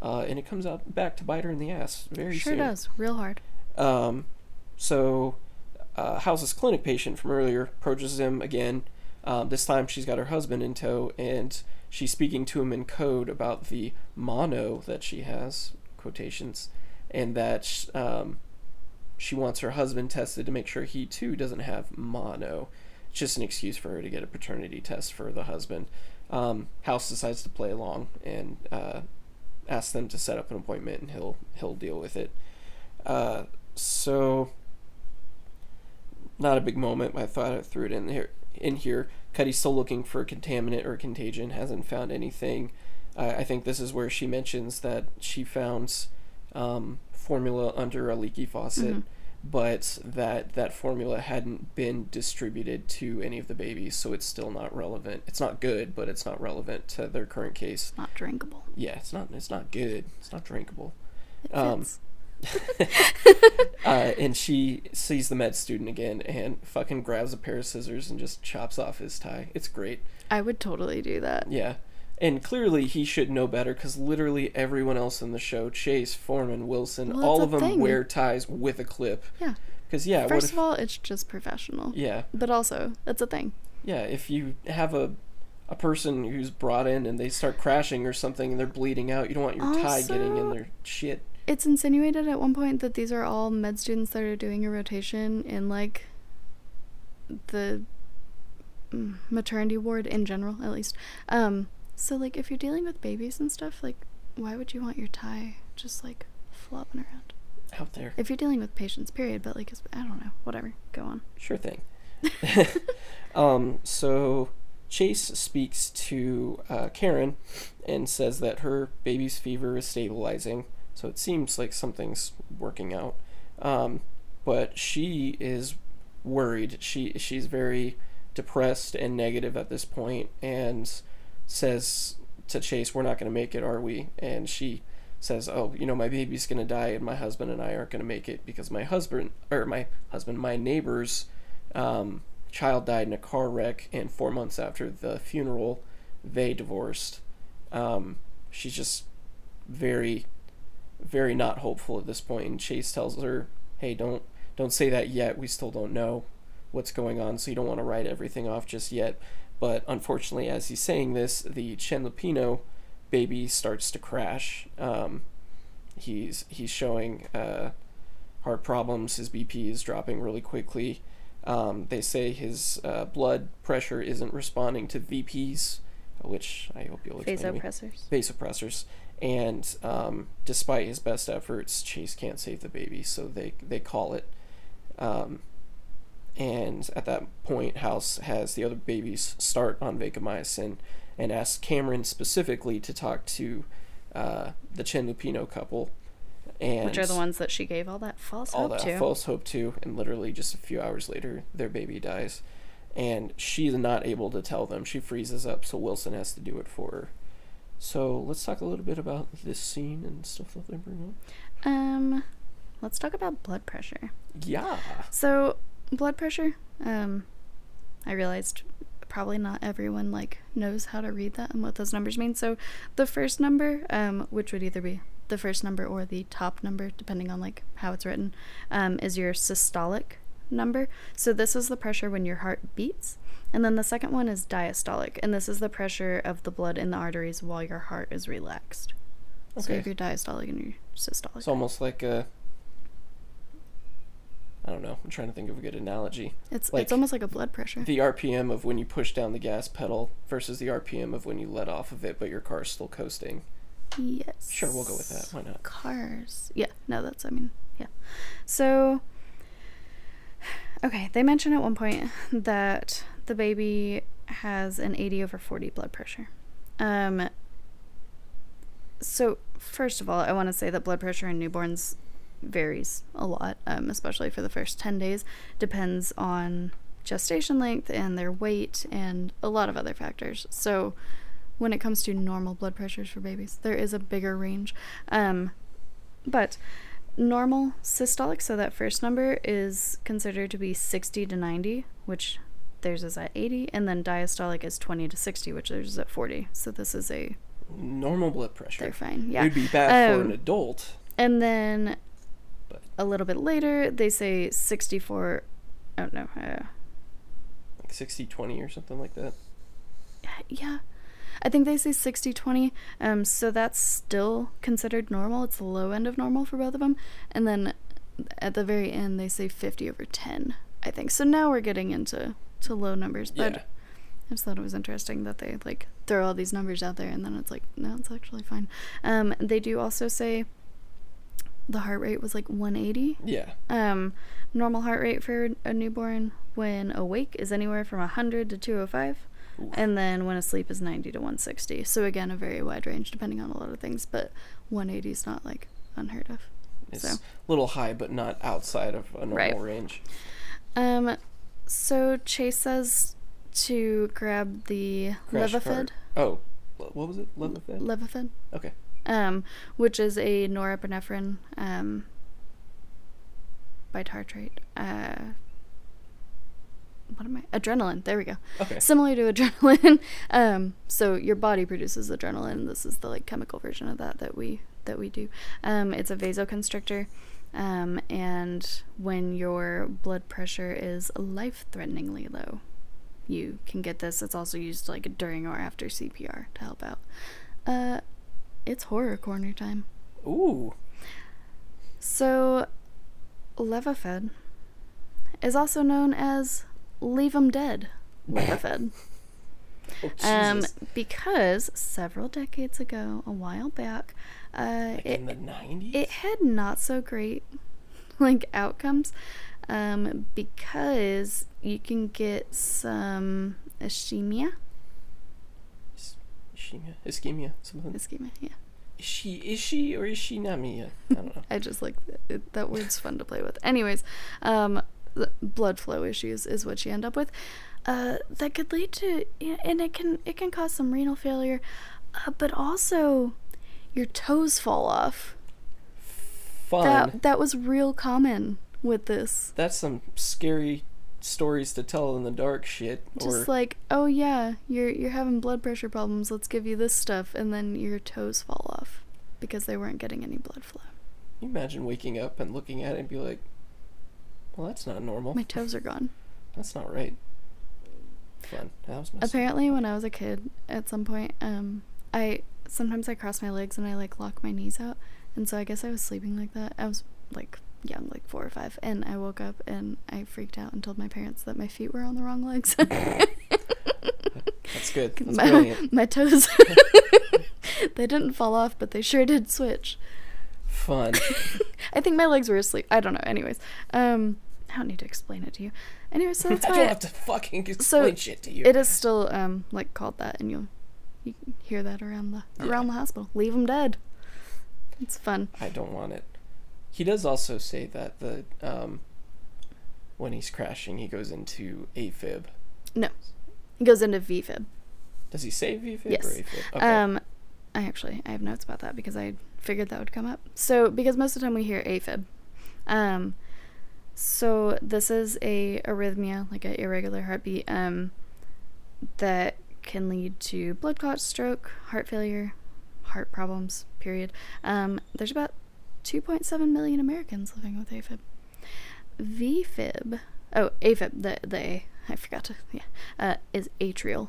uh, and it comes out back to bite her in the ass very Sure soon. does. Real hard. Um, so, uh, House's clinic patient from earlier approaches him again. Um, this time she's got her husband in tow, and she's speaking to him in code about the mono that she has, quotations, and that um, she wants her husband tested to make sure he too doesn't have mono. It's just an excuse for her to get a paternity test for the husband. Um, House decides to play along and uh, asks them to set up an appointment, and he'll he'll deal with it. Uh, so not a big moment. I thought I threw it in here. In here, Cuddy's still looking for a contaminant or contagion. Hasn't found anything. I I think this is where she mentions that she found um, formula under a leaky faucet, Mhm. but that that formula hadn't been distributed to any of the babies, so it's still not relevant. It's not good, but it's not relevant to their current case. Not drinkable. Yeah, it's not. It's not good. It's not drinkable. It Um, fits. uh, and she sees the med student again and fucking grabs a pair of scissors and just chops off his tie. It's great. I would totally do that. Yeah. And clearly he should know better because literally everyone else in the show, Chase, Foreman, Wilson, Well, all of them thing. wear ties with a clip. Yeah. Because, yeah, what First if. of all, it's just professional. yeah. But also, that's a thing. Yeah. If you have a. A person who's brought in and they start crashing or something and they're bleeding out, you don't want your tie getting in their shit. It's insinuated at one point that these are all med students that are doing a rotation in like the maternity ward in general, at least. Um, so like if you're dealing with babies and stuff, like why would you want your tie just like flopping around? Out there. If you're dealing with patients, period. But like, it's, I don't know. Whatever. Go on. Sure thing. um, so Chase speaks to uh, Karen and says that her baby's fever is stabilizing. So it seems like something's working out. Um, but she is worried. She she's very depressed and negative at this point, and says to Chase, "We're not going to make it, are we?" And she says, "Oh, you know, my baby's going to die, and my husband and I aren't going to make it because my husband or my husband, my neighbor's um, child died in a car wreck, and four months after the funeral, they divorced." Um, she's just very, very not hopeful at this point, and Chase tells her, "Hey, don't don't say that yet. We still don't know what's going on, so you don't want to write everything off just yet." But unfortunately, as he's saying this, the Chen Lupino baby starts to crash. Um, he's he's showing uh, heart problems. His BP is dropping really quickly. Um, they say his uh, blood pressure isn't responding to VPs, which I hope you'll explain me. Vasopressors. And um, despite his best efforts, Chase can't save the baby, so they they call it. Um, and at that point, House has the other babies start on vancomycin and asks Cameron specifically to talk to uh, the Chen Lupino couple. And Which are the ones that she gave all that false all hope that to. false hope to, and literally just a few hours later, their baby dies. And she's not able to tell them. She freezes up, so Wilson has to do it for her. So let's talk a little bit about this scene and stuff that they bring up. Um, let's talk about blood pressure. Yeah. So, blood pressure. Um, I realized probably not everyone like knows how to read that and what those numbers mean. So, the first number, um, which would either be the first number or the top number, depending on like how it's written, um, is your systolic number. So this is the pressure when your heart beats. And then the second one is diastolic, and this is the pressure of the blood in the arteries while your heart is relaxed. Okay. So you have your diastolic and your systolic. It's almost like a. I don't know. I'm trying to think of a good analogy. it's like it's almost like a blood pressure. The RPM of when you push down the gas pedal versus the RPM of when you let off of it, but your car's still coasting. Yes. Sure, we'll go with that. Why not? Cars. Yeah, no, that's, I mean, yeah. So, okay, they mention at one point that the baby has an 80 over 40 blood pressure. Um, so, first of all, I want to say that blood pressure in newborns varies a lot, um, especially for the first 10 days. Depends on gestation length and their weight and a lot of other factors. So, when it comes to normal blood pressures for babies, there is a bigger range. Um, but normal systolic, so that first number is considered to be 60 to 90, which theirs is at 80, and then diastolic is 20 to 60, which theirs is at 40. So this is a Normal blood pressure. they're fine. Yeah. It would be bad for Um, an adult. And then But- a little bit later, they say 64. Oh no. Uh, Like 60 20 or something like that. yeah. I think they say 60 20. Um, so that's still considered normal. It's the low end of normal for both of them. And then at the very end, they say 50 over 10, I think. So now we're getting into to low numbers. But Yeah. I just thought it was interesting that they like throw all these numbers out there and then it's like, no, it's actually fine. Um, they do also say the heart rate was like 180. Yeah. Um, normal heart rate for a newborn when awake is anywhere from 100 to 205. Oof. And then when asleep is 90 to 160. So again, a very wide range depending on a lot of things, but 180 is not like unheard of. It's so. a little high, but not outside of a normal Right. range. Um, so Chase says to grab the Crash Levophed. Oh, what was it? Levophed? Levophed, okay. um, which is a norepinephrine um, bitartrate. Uh, what am I? Adrenaline. There we go. Okay. Similar to adrenaline. um, so your body produces adrenaline. This is the like chemical version of that that we that we do. Um, it's a vasoconstrictor. Um, and when your blood pressure is life-threateningly low, you can get this. It's also used like during or after CPR to help out. Uh, it's horror corner time. Ooh. So, Levophed is also known as Leave 'em Dead Levophed. Oh, um, because several decades ago, a while back, uh, like it, in the 90s? it had not so great like outcomes um, because you can get some ischemia. Is- Ischemia? Ischemia? Something? Ischemia, yeah. Is she, is she or is she not me? I don't know. I just like it, that word's fun to play with. Anyways, um, blood flow issues is what you end up with. Uh, that could lead to, and it can it can cause some renal failure, uh, but also your toes fall off. Fun. That that was real common with this. That's some scary stories to tell in the dark shit. Just like, oh yeah, you're you're having blood pressure problems. Let's give you this stuff, and then your toes fall off because they weren't getting any blood flow. you imagine waking up and looking at it and be like, well, that's not normal. My toes are gone. That's not right. Fun. That was. Apparently, when I was a kid, at some point, um, I sometimes I cross my legs and I like lock my knees out, and so I guess I was sleeping like that. I was like young, like four or five, and I woke up and I freaked out and told my parents that my feet were on the wrong legs. That's good. That's my, brilliant. my toes, they didn't fall off, but they sure did switch. Fun. I think my legs were asleep. I don't know. Anyways, um, I don't need to explain it to you. Anyway, so that's I why don't have to fucking so explain shit to you. it is still um like called that, and you'll you can hear that around the Yeah. around the hospital. Leave them dead. It's fun. I don't want it. He does also say that the um, when he's crashing, he goes into AFib. No, it goes into VFib. Does he say VFib Yes. or AFib? Okay. Um, I actually I have notes about that because I figured that would come up. So because most of the time we hear AFib, um, so this is a arrhythmia, like an irregular heartbeat, um, that can lead to blood clot, stroke, heart failure, heart problems. Period. Um, there's about 2.7 million Americans living with AFib. VFib, oh AFib, the the A, I forgot to yeah, uh, is atrial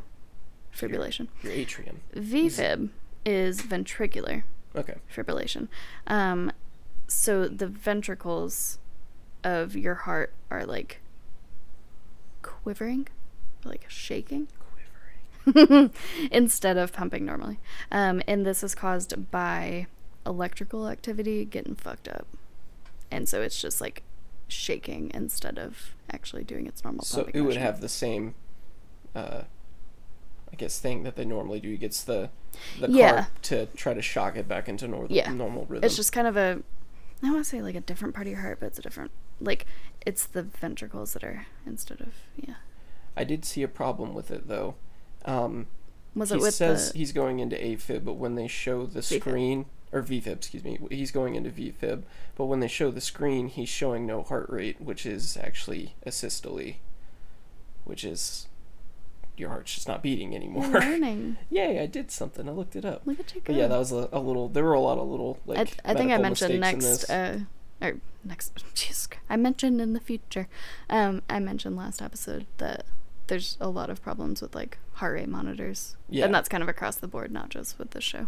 fibrillation. Your atrium. VFib is ventricular Okay. fibrillation. Um, so the ventricles of your heart are like quivering, like shaking. instead of pumping normally. Um, and this is caused by electrical activity getting fucked up. And so it's just like shaking instead of actually doing its normal So it would have the same, uh, I guess, thing that they normally do. He gets the the Yeah. car to try to shock it back into nor- Yeah. normal rhythm. It's just kind of a I want to say like a different part of your heart, but it's a different like it's the ventricles that are instead of yeah. I did see a problem with it though. Um, Was he it with says the he's going into AFib, but when they show the VFib. screen or VFib, excuse me, he's going into VFib, but when they show the screen, he's showing no heart rate, which is actually asystole, which is your heart's just not beating You're anymore. learning? Yay, I did something. I looked it up. Look at you go. But yeah, that was a, a little. There were a lot of little like. I, I think I mentioned next uh or next Jesus I mentioned in the future. Um I mentioned last episode that there's a lot of problems with like heart rate monitors. Yeah. And that's kind of across the board, not just with this show.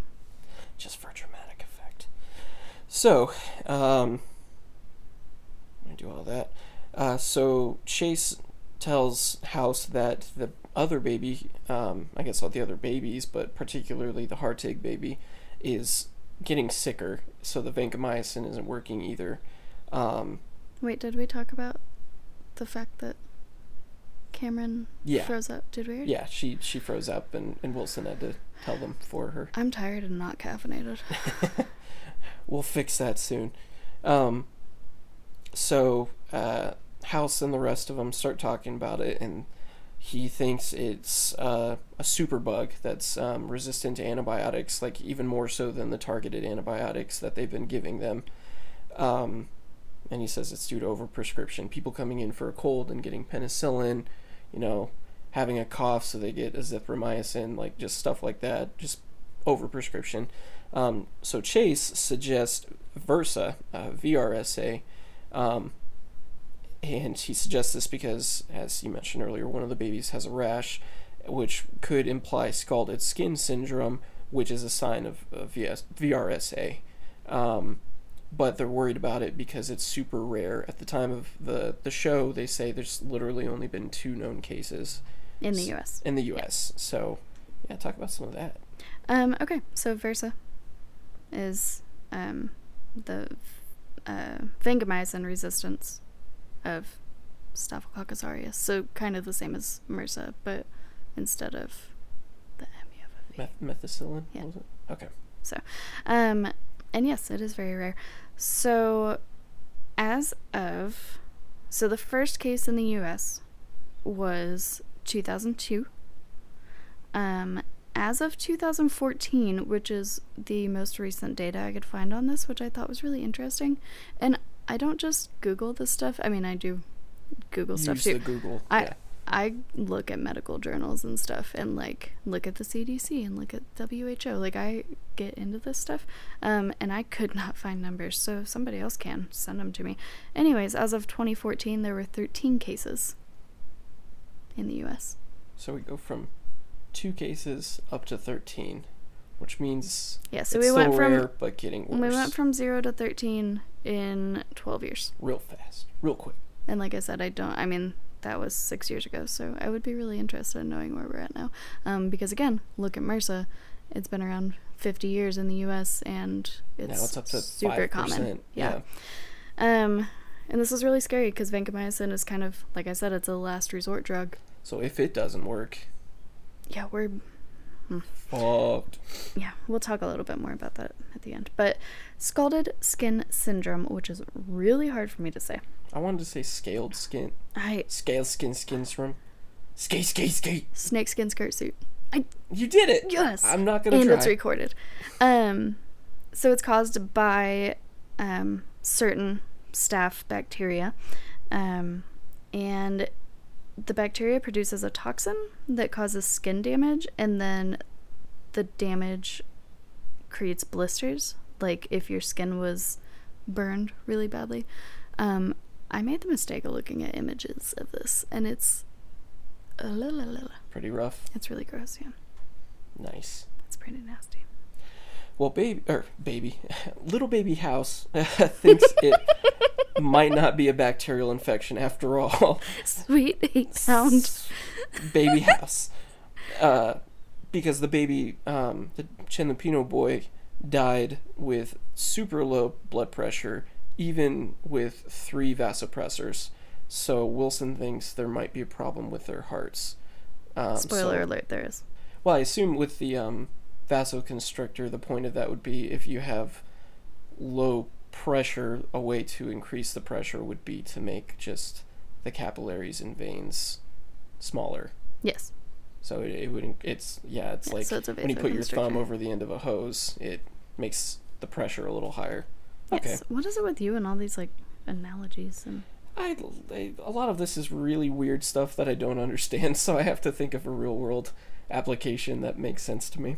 just for dramatic effect. So, um, I do all that. Uh, so Chase tells House that the other baby, um, I guess all the other babies, but particularly the Hartig baby, is getting sicker. So the vancomycin isn't working either. Um, Wait, did we talk about the fact that Cameron Yeah. froze up? Did we? yeah, she she froze up, and, and Wilson had to tell them for her. I'm tired and not caffeinated. we'll fix that soon. Um, so uh, House and the rest of them start talking about it, and he thinks it's uh, a superbug that's um, resistant to antibiotics, like even more so than the targeted antibiotics that they've been giving them. Um, and he says it's due to overprescription. People coming in for a cold and getting penicillin, you know, having a cough so they get azithromycin, like just stuff like that, just overprescription. Um, so Chase suggests Versa, uh, VRSA, um, and he suggests this because, as you mentioned earlier, one of the babies has a rash, which could imply scalded skin syndrome, which is a sign of, of VS, VRSA. Um, but they're worried about it because it's super rare. At the time of the, the show, they say there's literally only been two known cases In the US. in the U.S. So, yeah, talk about some of that. Um, okay, so Versa is um, the uh, vancomycin resistance of Staphylococcus aureus. So kind of the same as MRSA, but instead of the M, you have a V. Meth- methicillin? Yeah. Was it? Okay. So um, and yes, it is very rare. So, as of, so the first case in the U.S. was 2002. Um, as of 2014, which is the most recent data I could find on this, which I thought was really interesting, and I don't just Google this stuff. I mean, I do Google stuff Use too. the Google. I yeah. I look at medical journals and stuff and like look at the CDC and look at WHO. Like I get into this stuff. Um and I could not find numbers. So if somebody else can, send them to me. Anyways, as of 2014 there were 13 cases in the US. So we go from two cases up to 13, which means Yeah, so it's we went from rare, but getting worse. we went from 0 to 13 in 12 years. Real fast, real quick. And like I said, I don't, I mean, that was six years ago, so I would be really interested in knowing where we're at now. Um, because again, look at MRSA. It's been around 50 years in the US and it's, now it's up to super 5%. common. Yeah. Um, and this is really scary because vancomycin is kind of, like I said, it's a last resort drug. So if it doesn't work, Yeah, we're fucked. yeah, we'll talk a little bit more about that at the end. But scalded skin syndrome, which is really hard for me to say. I wanted to say scaled skin, I scale skin, skin from, skate, skate, skate. Snake skin skirt suit. I You did it. yes, I'm not gonna and try. it's recorded. Um, so it's caused by um certain staph bacteria, um, and the bacteria produces a toxin that causes skin damage, and then the damage creates blisters. Like if your skin was burned really badly. Um, I made the mistake of looking at images of this, and it's uh, la, la, la, la. Pretty rough. it's really gross. Yeah, Nice. it's pretty nasty. Well, baby, or baby, little baby house thinks it might not be a bacterial infection after all. Sweet eight pound. baby house, uh, because the baby, um, the Chen Lupino boy, died with super low blood pressure, even with three vasopressors. So Wilson thinks there might be a problem with their hearts. Um, Spoiler so- alert, there is. Well, I assume with the um, vasoconstrictor, the point of that would be if you have low pressure, a way to increase the pressure would be to make just the capillaries and veins smaller. Yes. So it, it would it's yeah it's Yeah, like so it's when you put your thumb over the end of a hose, it makes the pressure a little higher. Okay. Yes. What is it with you and all these like analogies and I, I a lot of this is really weird stuff that I don't understand, so I have to think of a real world application that makes sense to me.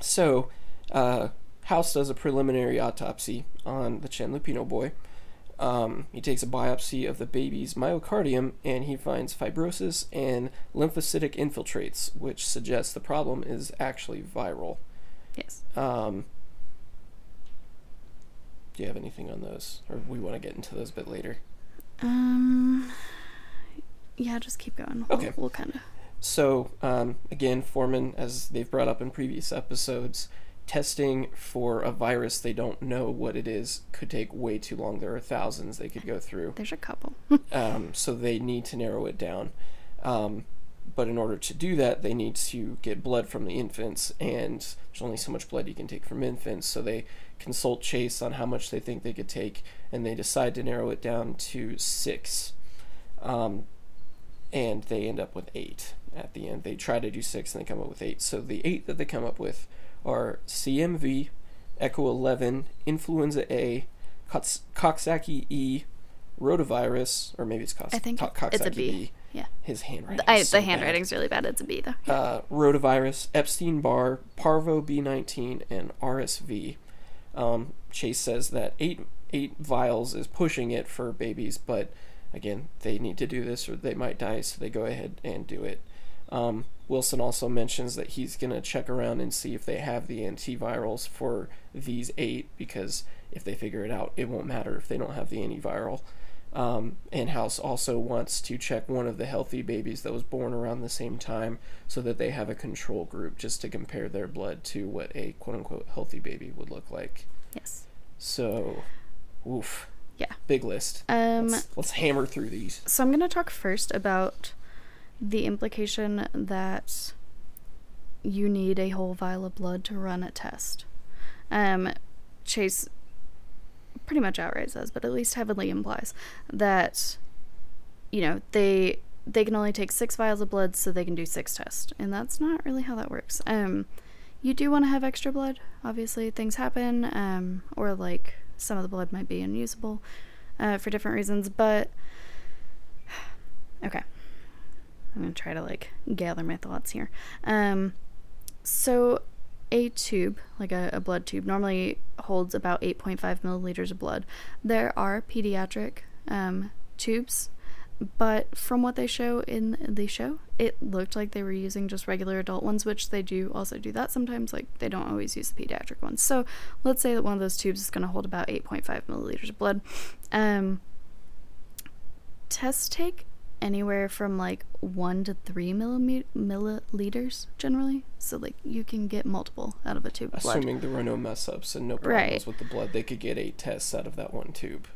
So, uh, House does a preliminary autopsy on the Chen Lupino boy. Um, he takes a biopsy of the baby's myocardium and he finds fibrosis and lymphocytic infiltrates, which suggests the problem is actually viral. yes. Um, do you have anything on those, or we want to get into those a bit later? Um. Yeah, just keep going. We'll- Okay. We'll, kind of. So, um, again, Foreman, as they've brought up in previous episodes, testing for a virus they don't know what it is could take way too long. There are thousands they could go through. There's a couple. Um, so they need to narrow it down. Um, but in order to do that, they need to get blood from the infants, and there's only so much blood you can take from infants. So they consult Chase on how much they think they could take, and they decide to narrow it down to six. Um, and they end up with eight at the end. They try to do six, and they come up with eight. So the eight that they come up with are CMV, Echo 11, Influenza A, Cox- Coxsackie E, rotavirus, or maybe it's Cox- I think Co- it's a B. Yeah. His handwriting. I, so the bad. handwriting's really bad. It's a B though. Uh, rotavirus, Epstein Barr, Parvo B19, and RSV. Um, Chase says that eight eight vials is pushing it for babies, but again, they need to do this or they might die, so they go ahead and do it. Um, Wilson also mentions that he's going to check around and see if they have the antivirals for these eight because if they figure it out, it won't matter if they don't have the antiviral. Um, and House also wants to check one of the healthy babies that was born around the same time so that they have a control group just to compare their blood to what a quote unquote healthy baby would look like. Yes. So, oof. Yeah. Big list. Um. Let's, let's hammer through these. So I'm gonna talk first about the implication that you need a whole vial of blood to run a test. Um, Chase pretty much outright says, but at least heavily implies that you know they they can only take six vials of blood so they can do six tests, and that's not really how that works. Um, you do want to have extra blood. Obviously, things happen, um, or like some of the blood might be unusable uh, for different reasons, but okay. I'm gonna try to like gather my thoughts here. Um, so a tube, like a, a blood tube, normally holds about 8.5 milliliters of blood. There are pediatric um, tubes but from what they show in the show, it looked like they were using just regular adult ones, which they do also do that sometimes. Like they don't always use the pediatric ones. So let's say that one of those tubes is going to hold about 8.5 milliliters of blood. Um, tests take anywhere from like one to three milliliters generally. So like you can get multiple out of a tube of blood. Assuming there were no mess ups and no problems Right. with the blood, they could get eight tests out of that one tube.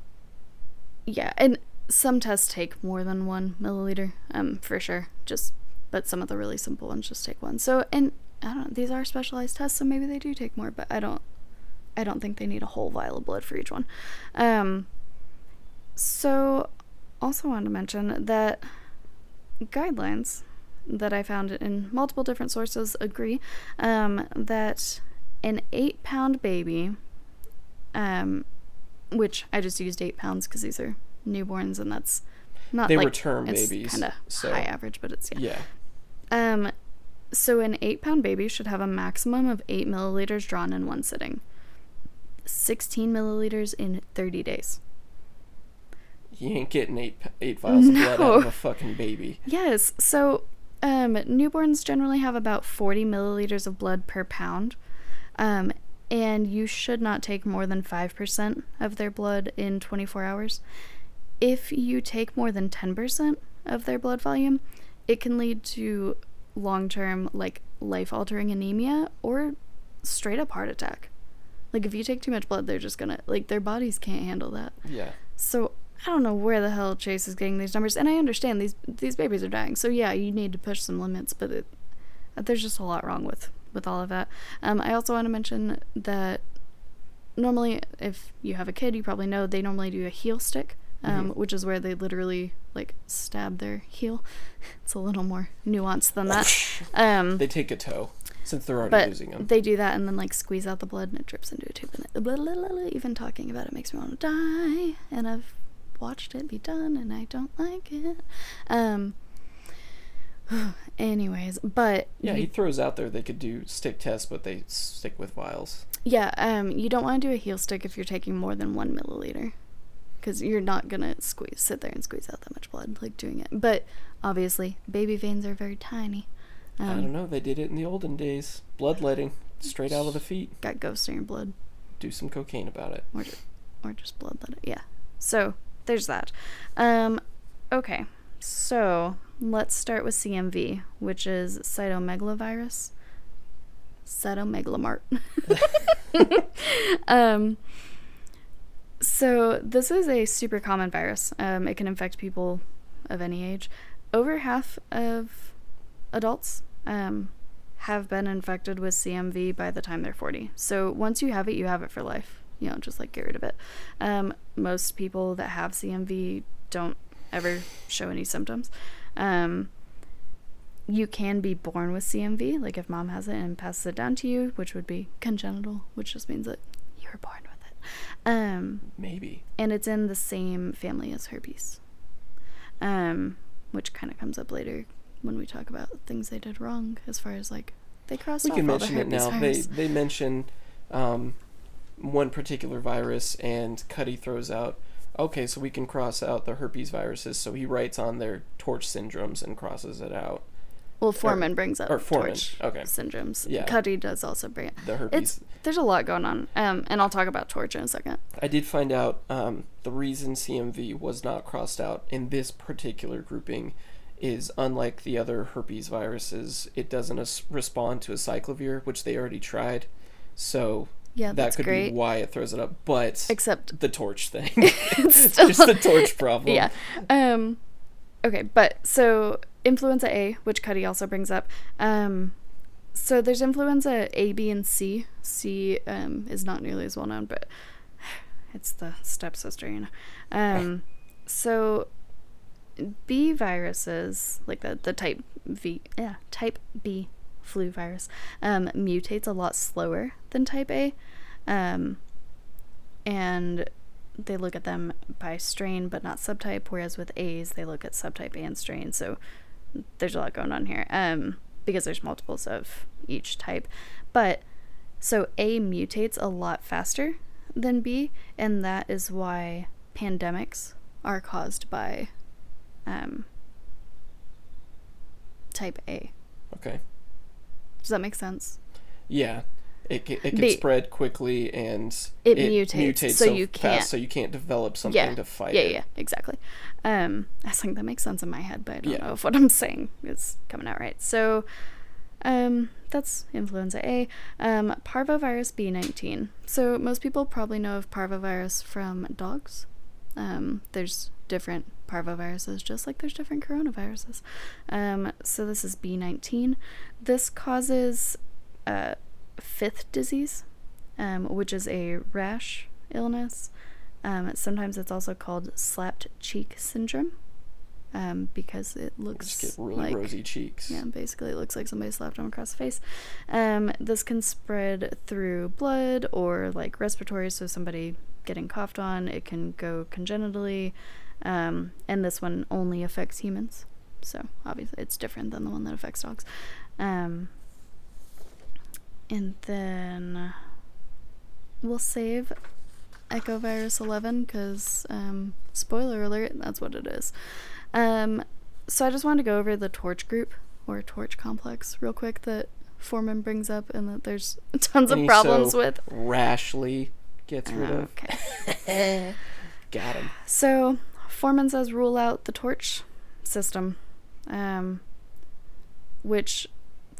Yeah, and some tests take more than one milliliter, um, for sure. Just, but some of the really simple ones just take one. So, and I don't. know, These are specialized tests, so maybe they do take more, but I don't. I don't think they need a whole vial of blood for each one. Um. So, also wanted to mention that guidelines that I found in multiple different sources agree um, that an eight pound baby, um, which I just used eight pounds because these are newborns and that's not They like were term it's babies, kind of so- high average, but it's yeah. Yeah. Um, so an eight pound baby should have a maximum of eight milliliters drawn in one sitting. 16 milliliters in 30 days. You ain't getting eight eight vials of blood out of a fucking baby. Yes. So, um, newborns generally have about 40 milliliters of blood per pound. Um, and you should not take more than 5% of their blood in 24 hours. If you take more than 10% of their blood volume, it can lead to long term, like life altering anemia or straight up heart attack. Like, if you take too much blood, they're just gonna, like, their bodies can't handle that. Yeah. So I don't know where the hell Chase is getting these numbers, and I understand these these babies are dying. So yeah, you need to push some limits, but it, there's just a lot wrong with with all of that. Um, I also want to mention that normally, if you have a kid, you probably know they normally do a heel stick, um, Mhm. which is where they literally like stab their heel. It's a little more nuanced than that. Um, They take a toe since they're already but losing them. they do that and then like squeeze out the blood and it drips into a tube and it, blah, blah, blah. even talking about it makes me want to die and i've watched it be done and i don't like it um anyways but yeah, you- he throws out there they could do stick tests, but they stick with vials. yeah um you don't want to do a heel stick if you're taking more than one milliliter because you're not gonna squeeze sit there and squeeze out that much blood like doing it but obviously baby veins are very tiny um, I don't know. They did it in the olden days. Bloodletting, straight out of the feet. got ghosts in your blood Do some cocaine about it. or just, or just bloodletting. Yeah. So there's that. Um, okay. So let's start with CMV, which is cytomegalovirus. Cytomegalomart. um, so this is a super common virus. Um, it can infect people of any age. Over half of adults um, have been infected with CMV by the time they're 40. So once you have it, you have it for life. You know, just like get rid of it. Um, most people that have CMV don't ever show any symptoms. Um, you can be born with CMV, like if mom has it and passes it down to you, which would be congenital, which just means that you were born with it. Um, Maybe. and it's in the same family as herpes, um, which kind of comes up later when we talk about things they did wrong, as far as like they crossed We off can all the mention it now. They they mention um, one particular virus, and Cuddy throws out. Okay, so we can cross out the herpes viruses. So he writes on their torch syndromes and crosses it out. Well, Foreman brings up or Foreman, torch okay. syndromes. Yeah. Cuddy does also bring it. The herpes. It's there's a lot going on, um, and I'll talk about torch in a second. I did find out um, the reason CMV was not crossed out in this particular grouping is unlike the other herpes viruses, it doesn't as- respond to acyclovir, which they already tried. So Yeah, that could great. be why it throws it up. But Except the torch thing, it's still, just the torch problem. yeah. Um, okay, but so influenza A, which Cuddy also brings up. Um, so there's influenza A, B, and C. C um, is not nearly as well known, but it's the stepsister, you know. Um, so B viruses, like the the type V, yeah, type B flu virus, um, mutates a lot slower than type A, um, and they look at them by strain but not subtype. Whereas with A's, they look at subtype and strain. So there's a lot going on here, um, because there's multiples of each type, but so A mutates a lot faster than B, and that is why pandemics are caused by um, type A. Okay. Does that make sense? Yeah. It, it can spread quickly and It mutates, so you fast, can't- so you can't develop something yeah. to fight yeah, it. yeah, exactly. Um, I think that makes sense in my head, but I don't Yeah. know if what I'm saying is coming out right. So, um, that's influenza A. Um, parvovirus B19. So most people probably know of parvovirus from dogs. Um, there's different parvoviruses, just like there's different coronaviruses. Um, so this is B19. This causes uh, fifth disease, um, which is a rash illness. Um, sometimes it's also called slapped cheek syndrome um, because it looks Just get really like rosy cheeks. yeah, basically, it looks like somebody slapped them across the face. Um, this can spread through blood or like respiratory, so somebody getting coughed on. It can go congenitally, um, and this one only affects humans. So obviously, it's different than the one that affects dogs. Um, and then we'll save Echo Virus 11 because, um, spoiler alert, that's what it is. Um, so I just wanted to go over the torch group or torch complex real quick that Foreman brings up and that there's tons And of problems so with. Rashly gets rid of. Okay. Got him. So Foreman says rule out the torch system, um, which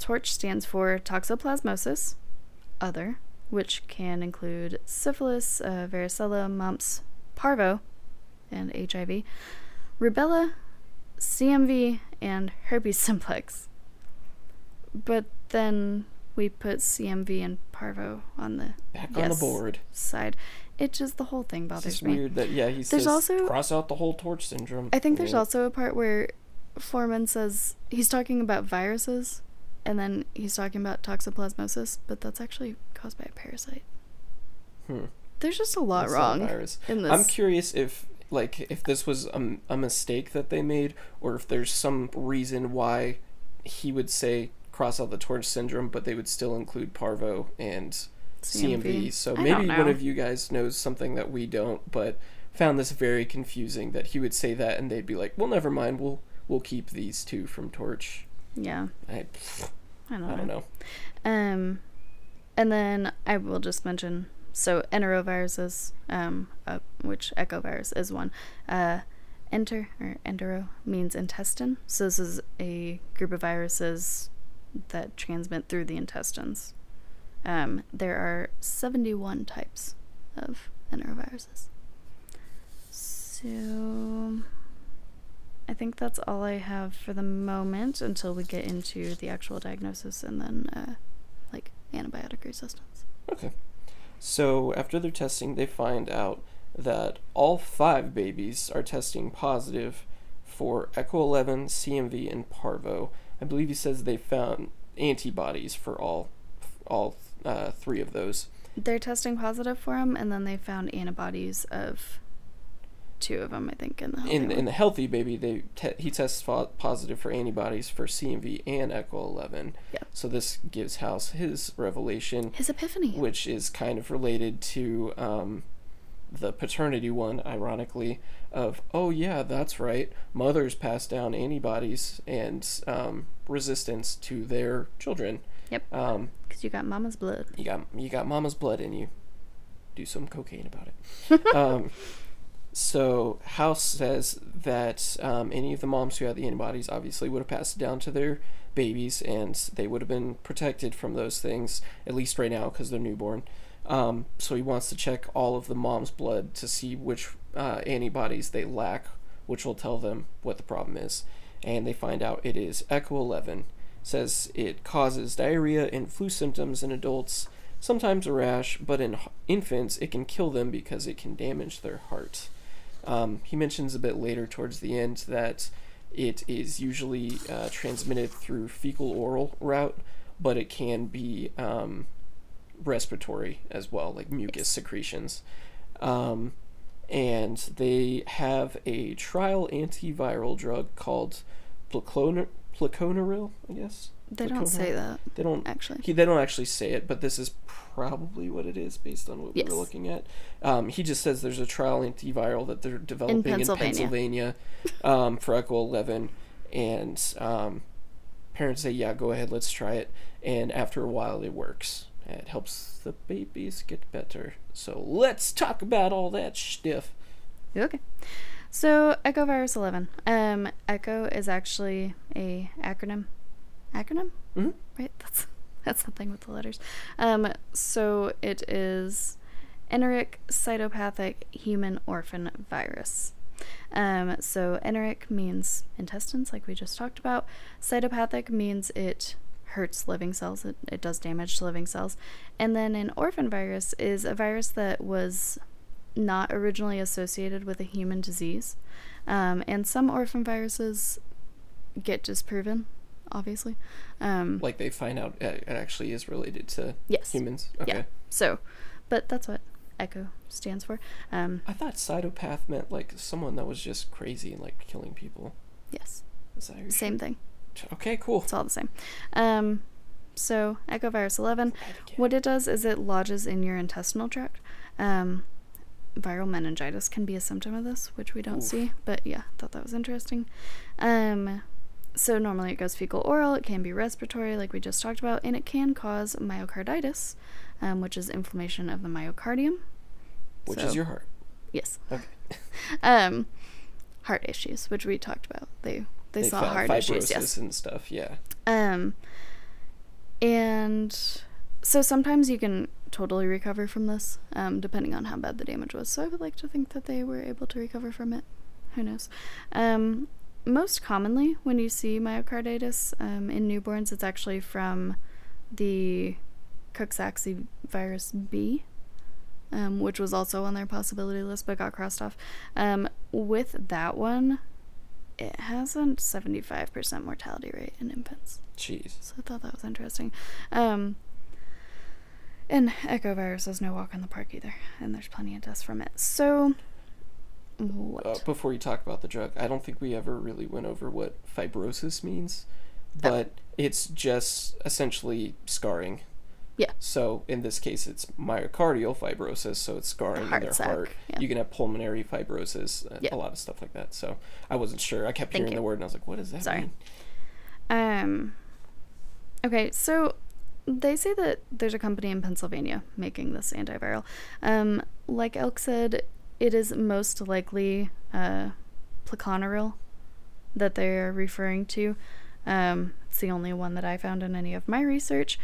torch stands for toxoplasmosis, other, which can include syphilis, uh, varicella, mumps, parvo, and HIV, rubella, CMV, and herpes simplex. But then we put CMV and parvo on the Back on the board. side. It just the whole thing It's bothers just me. weird that yeah he There's says also- cross out the whole torch syndrome. I think there's Yeah. also a part where Foreman says he's talking about viruses and then he's talking about toxoplasmosis, but that's actually caused by a parasite. Hmm. There's just a lot That's wrong virus. in this. I'm curious if like if this was a, a mistake that they made or if there's some reason why he would say cross out the torch syndrome but they would still include parvo and CMV. So I maybe one of you guys knows something that we don't but found this very confusing that he would say that and they'd be like, "Well, never mind. We'll we'll keep these two from torch." Yeah, I I don't, I don't know. Um, and then I will just mention so enteroviruses, um, uh, which echovirus is one. Uh, enter or entero means intestine. So this is a group of viruses that transmit through the intestines. Um, there are 71 types of enteroviruses. So I think that's all I have for the moment until we get into the actual diagnosis and then uh, like antibiotic resistance. Okay. So after their testing, they find out that all five babies are testing positive for Echo 11, CMV, and Parvo. I believe he says they found antibodies for all all uh, three of those. They're testing positive for them, and then they found antibodies of two of them, I think, in the healthy In in the healthy baby, they te- he tests fo- positive for antibodies for CMV and Echo 11. Yeah. So this gives House his revelation. His epiphany. which is kind of related to um, the paternity one, ironically, of, oh, yeah, that's right. Mothers pass down antibodies and um, resistance to their children. Yep. Um, Because you got mama's blood. you got you got mama's blood in you. Do some cocaine about it. um, so House says that um, any of the moms who had the antibodies obviously would have passed it down to their babies, and they would have been protected from those things at least right now because they're newborn. Um, so he wants to check all of the mom's blood to see which uh, antibodies they lack, which will tell them what the problem is. And they find out it is Echo 11. Says it causes diarrhea and flu symptoms in adults, sometimes a rash, but in infants it can kill them because it can damage their heart. Um, he mentions a bit later towards the end that it is usually uh, transmitted through fecal oral route, but it can be um, respiratory as well, like mucus secretions. Um, and they have a trial antiviral drug called pleconaril, I guess. They The don't say that They don't. actually. He, they don't actually say it, but this is probably what it is based on what we Yes. were looking at. Um, he just says there's a trial antiviral that they're developing in Pennsylvania. Pennsylvania, um, for Echo 11, and um, parents say, "Yeah, go ahead, let's try it." And after a while, it works. It helps the babies get better. So let's talk about all that stuff. Okay. So Echo Virus 11. Um, Echo is actually a acronym. Acronym? Mhm. Right. That's that's the thing with the letters. Um, so it is enteric cytopathic human orphan virus. Um, so enteric means intestines, like we just talked about. Cytopathic means it hurts living cells. It, it does damage to living cells. And then an orphan virus is a virus that was not originally associated with a human disease. Um, and some orphan viruses get disproven, obviously. Um, Like they find out it actually is related to yes. humans. Okay. Yeah. So, but that's what ECHO stands for. Um, I thought cytopath meant like someone that was just crazy and like killing people. yes. Is that how you Same thing. Okay, cool. It's all the same. Um, so, Echo Virus 11, what it does is it lodges in your intestinal tract. Um, viral meningitis can be a symptom of this, which we don't Oof. see, but yeah, thought that was interesting. Um, so normally it goes fecal oral, it can be respiratory, like we just talked about, and it can cause myocarditis, um, which is inflammation of the myocardium. Which So- is your heart. Yes. Okay. Um, heart issues, which we talked about. They they, saw heart issues. Yes. and stuff. Yeah. Um, and so sometimes you can totally recover from this, um, depending on how bad the damage was. So I would like to think that they were able to recover from it. Who knows? Um, most commonly, when you see myocarditis um, in newborns, it's actually from the Coxsackie virus B, um, which was also on their possibility list but got crossed off. Um, with that one, it has a 75% mortality rate in infants. Jeez. So I thought that was interesting. Um, and Echo virus does no walk in the park either, and there's plenty of dust from it. So, what? Uh, before you talk about the drug, I don't think we ever really went over what fibrosis means, Oh. but it's just essentially scarring. Yeah. So in this case, it's myocardial fibrosis, so it's scarring in heart their sac, heart. yeah. You can have pulmonary fibrosis, uh, Yeah. a lot of stuff like that. So I wasn't sure. I kept Thank hearing you. the word, and I was like, "What does that Sorry. mean?" Um, okay, so they say that there's a company in Pennsylvania making this antiviral. Um, like Elk said, it is most likely uh, pleconaril that they're referring to. Um, it's the only one that I found in any of my research.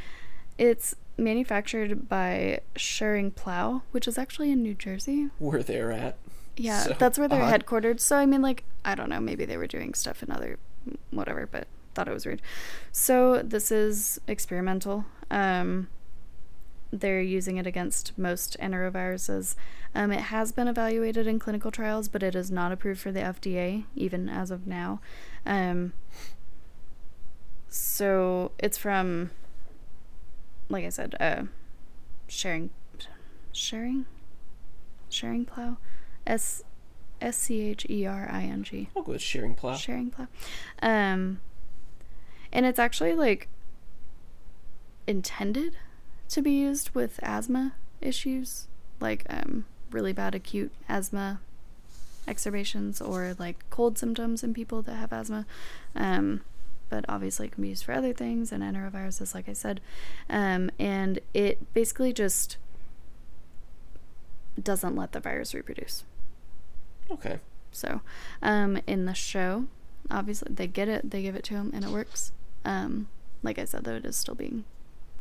It's manufactured by Schering-Plough, which is actually in New Jersey. Where they're at. Yeah, So that's where they're odd. headquartered. So I mean, like, I don't know. Maybe they were doing stuff in other, whatever. But thought it was weird. So this is experimental. Um, they're using it against most enteroviruses. Um, it has been evaluated in clinical trials, but it is not approved for the FDA even as of now. Um, so it's from, like I said, uh, sharing, sharing, sharing plow, S S C H E R I N G. I'll go with sharing plow. Sharing plow. Um, and it's actually like intended to be used with asthma issues, like um, really bad acute asthma exacerbations or like cold symptoms in people that have asthma. Um, but obviously, it can be used for other things and enteroviruses, like I said. Um, and it basically just doesn't let the virus reproduce. Okay. So, um, in the show, obviously they get it, they give it to him, and it works. Um, like I said, though, it is still being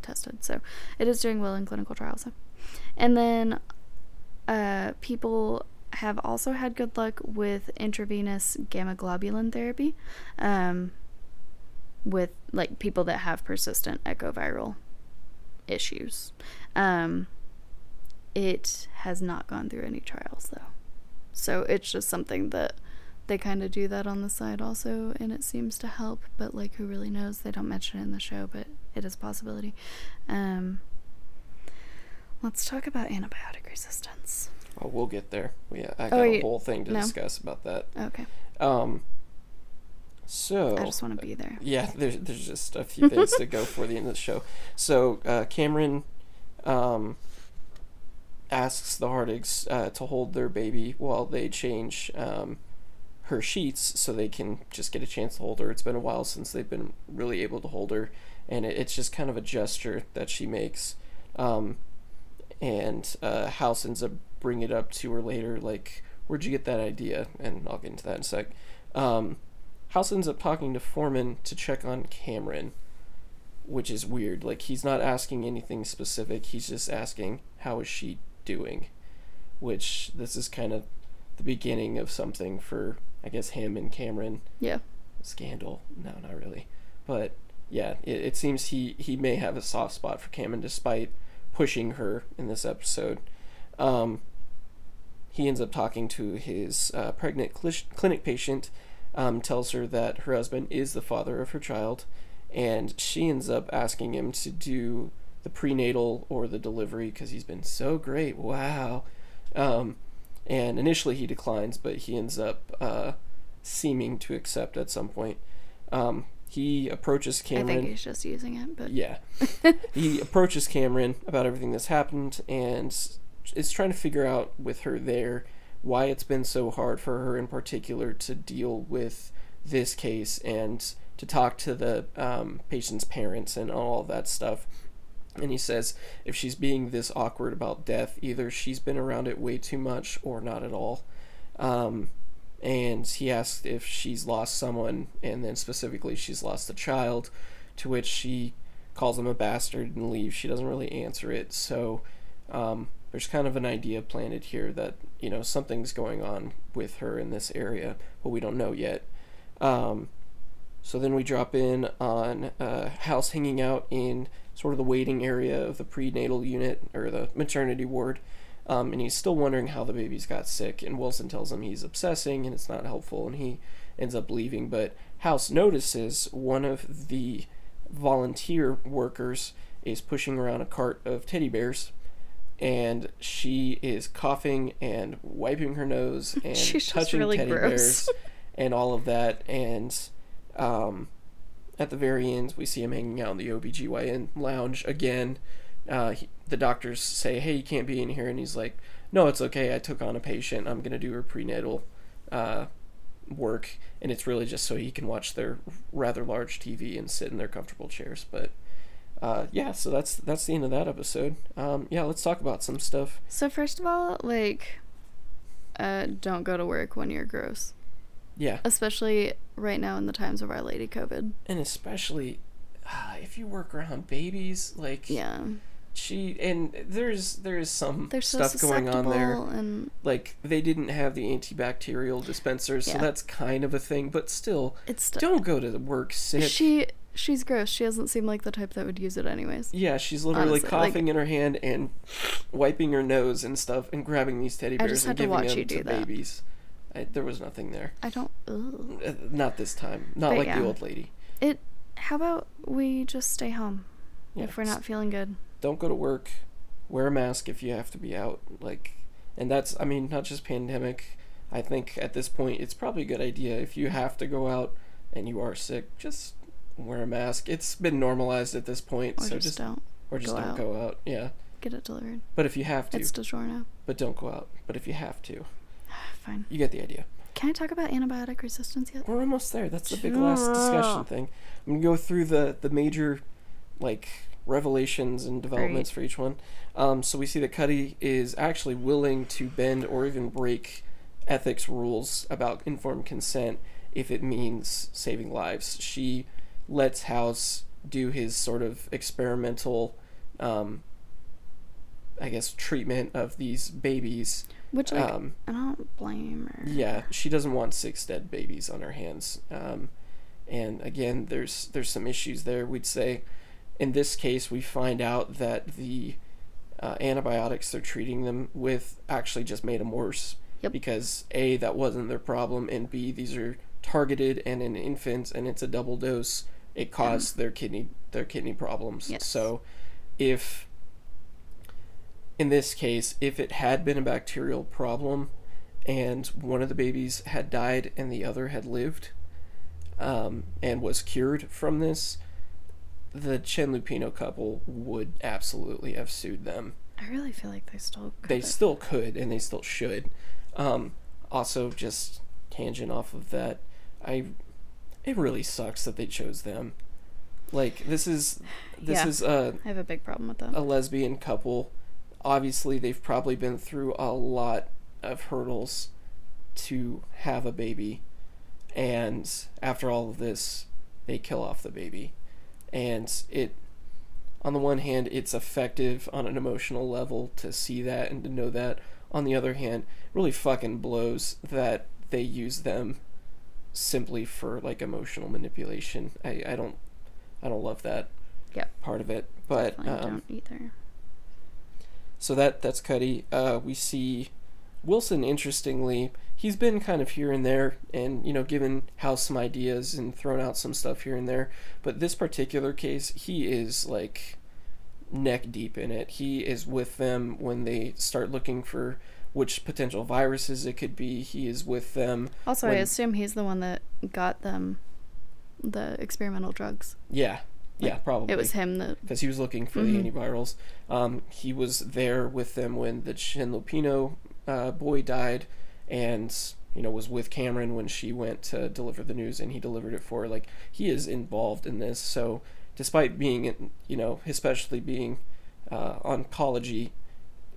tested, so it is doing well in clinical trials. And then, uh, people have also had good luck with intravenous gamma globulin therapy, um, with like people that have persistent echoviral issues. Um, it has not gone through any trials though. So it's just something that they kind of do that on the side also, and it seems to help. But like, who really knows? They don't mention it in the show, but it is a possibility. Um, let's talk about antibiotic resistance. Oh, we'll get there. Yeah, I Oh, got a you- whole thing to no? discuss about that. Okay. Um, So I just want to be there. yeah, there's there's just a few things to go for the end of the show. So uh, Cameron um, asks the Hartigs uh, to hold their baby while they change um, her sheets, so they can just get a chance to hold her. It's been a while since they've been really able to hold her, and it, it's just kind of a gesture that she makes. Um, and uh, House ends up bringing it up to her later, like, "Where'd you get that idea?" And I'll get into that in a sec. Um, House ends up talking to Foreman to check on Cameron, which is weird. Like he's not asking anything specific. He's just asking how is she doing, which this is kind of the beginning of something for I guess him and Cameron. Yeah. Scandal? No, not really. But yeah, it, it seems he he may have a soft spot for Cameron despite pushing her in this episode. Um, he ends up talking to his uh, pregnant cli- clinic patient um, tells her that her husband is the father of her child, and she ends up asking him to do the prenatal or the delivery because he's been so great. Wow. Um, and initially he declines, but he ends up uh, seeming to accept at some point. Um, he approaches Cameron. I think he's just using it, but Yeah. he approaches Cameron about everything that's happened and is trying to figure out with her there why it's been so hard for her in particular to deal with this case and to talk to the um, patient's parents and all that stuff. And he says if she's being this awkward about death, either she's been around it way too much or not at all. Um, and he asks if she's lost someone, and then specifically she's lost a child, to which she calls him a bastard and leaves. She doesn't really answer it, so um, there's kind of an idea planted here that you know something's going on with her in this area, but we don't know yet. Um, so then we drop in on uh, House hanging out in sort of the waiting area of the prenatal unit or the maternity ward. Um, and he's still wondering how the babies got sick. And Wilson tells him he's obsessing and it's not helpful, and he ends up leaving. But House notices one of the volunteer workers is pushing around a cart of teddy bears, and she is coughing and wiping her nose and She's touching really teddy gross. bears and all of that. And um, at the very end, we see him hanging out in the OBGYN lounge again. Uh, he, the doctors say, "Hey, you can't be in here," and he's like, "No, it's okay. I took on a patient. I'm gonna do her prenatal uh, work, and it's really just so he can watch their rather large TV and sit in their comfortable chairs." But uh, yeah, so that's that's the end of that episode. Um, yeah, let's talk about some stuff. So first of all, like, uh, don't go to work when you're gross, Yeah, especially right now in the times of Our Lady COVID. and especially uh, if you work around babies, like Yeah, she and there's there's some they're so stuff going on there. and like they didn't have the antibacterial dispensers, so that's kind of a thing. But still, it's st- don't go to work sick. she she's gross. She doesn't seem like the type that would use it anyways. yeah, she's literally Honestly, like- coughing in her hand and wiping her nose and stuff, and grabbing these teddy bears and to giving them to that. babies. I, there was nothing there. I don't. Ugh. Uh, Not this time. Not But like yeah. the old lady. It. How about we just stay home Yeah, if we're not feeling good? Don't go to work. Wear a mask if you have to be out. Like, and that's I mean not just pandemic. I think at this point it's probably a good idea if you have to go out and you are sick, just wear a mask. It's been normalized at this point, Or so just, just don't or just go don't out. go out. Yeah, get it delivered. but if you have to, It's DiGiorno. but don't go out. But if you have to, Fine. you get the idea. Can I talk about antibiotic resistance yet? We're almost there. That's the big last discussion thing. I'm gonna go through the the major like revelations and developments for each one. Um, so we see that Cuddy is actually willing to bend or even break ethics rules about informed consent if it means saving lives. She lets House do his sort of experimental, um, I guess, treatment of these babies. Which like Um, I don't blame her. yeah, she doesn't want six dead babies on her hands. Um, and again, there's there's some issues there. We'd say, in this case, we find out that the uh, antibiotics they're treating them with actually just made them worse. Yep. Because a that wasn't their problem, and b these are targeted and in infants, and it's a double dose. It caused their kidney their kidney problems. Yes. So, if in this case, if it had been a bacterial problem and one of the babies had died and the other had lived, um, and was cured from this, the Chen Lupino couple would absolutely have sued them. I really feel like they still could They still could, and they still should. Um, also, just tangent off of that, I it really sucks that they chose them. Like this is this Yeah. is a I have a big problem with that. a lesbian couple. Obviously, they've probably been through a lot of hurdles to have a baby, and after all of this, they kill off the baby, and it. On the one hand, it's effective on an emotional level to see that and to know that. On the other hand, really fucking blows that they use them simply for like emotional manipulation. I, I don't I don't love that part of it. But Definitely um, don't either. So that that's Cuddy. Uh, we see Wilson. Interestingly, he's been kind of here and there, and you know, given House some ideas and thrown out some stuff here and there. But this particular case, he is like neck deep in it. He is with them when they start looking for which potential viruses it could be. He is with them. Also, I assume he's the one that got them the experimental drugs. Yeah, yeah, probably. It was him that. because he was looking for Mhm. the antivirals. Um, he was there with them when the Chen Lupino uh, boy died, and you know was with Cameron when she went to deliver the news, and he delivered it for her. Like he is involved in this. So despite being, you know, especially being uh, oncology,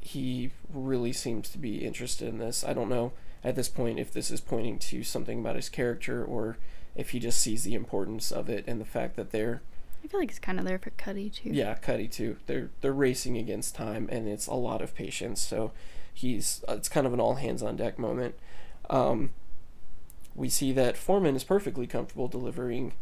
he really seems to be interested in this. I don't know at this point if this is pointing to something about his character or if he just sees the importance of it and the fact that they're I feel like he's kind of there for Cuddy too. yeah, Cuddy too. They're they're racing against time, and it's a lot of patience. So he's uh, it's kind of an all hands on deck moment. Um, we see that Foreman is perfectly comfortable delivering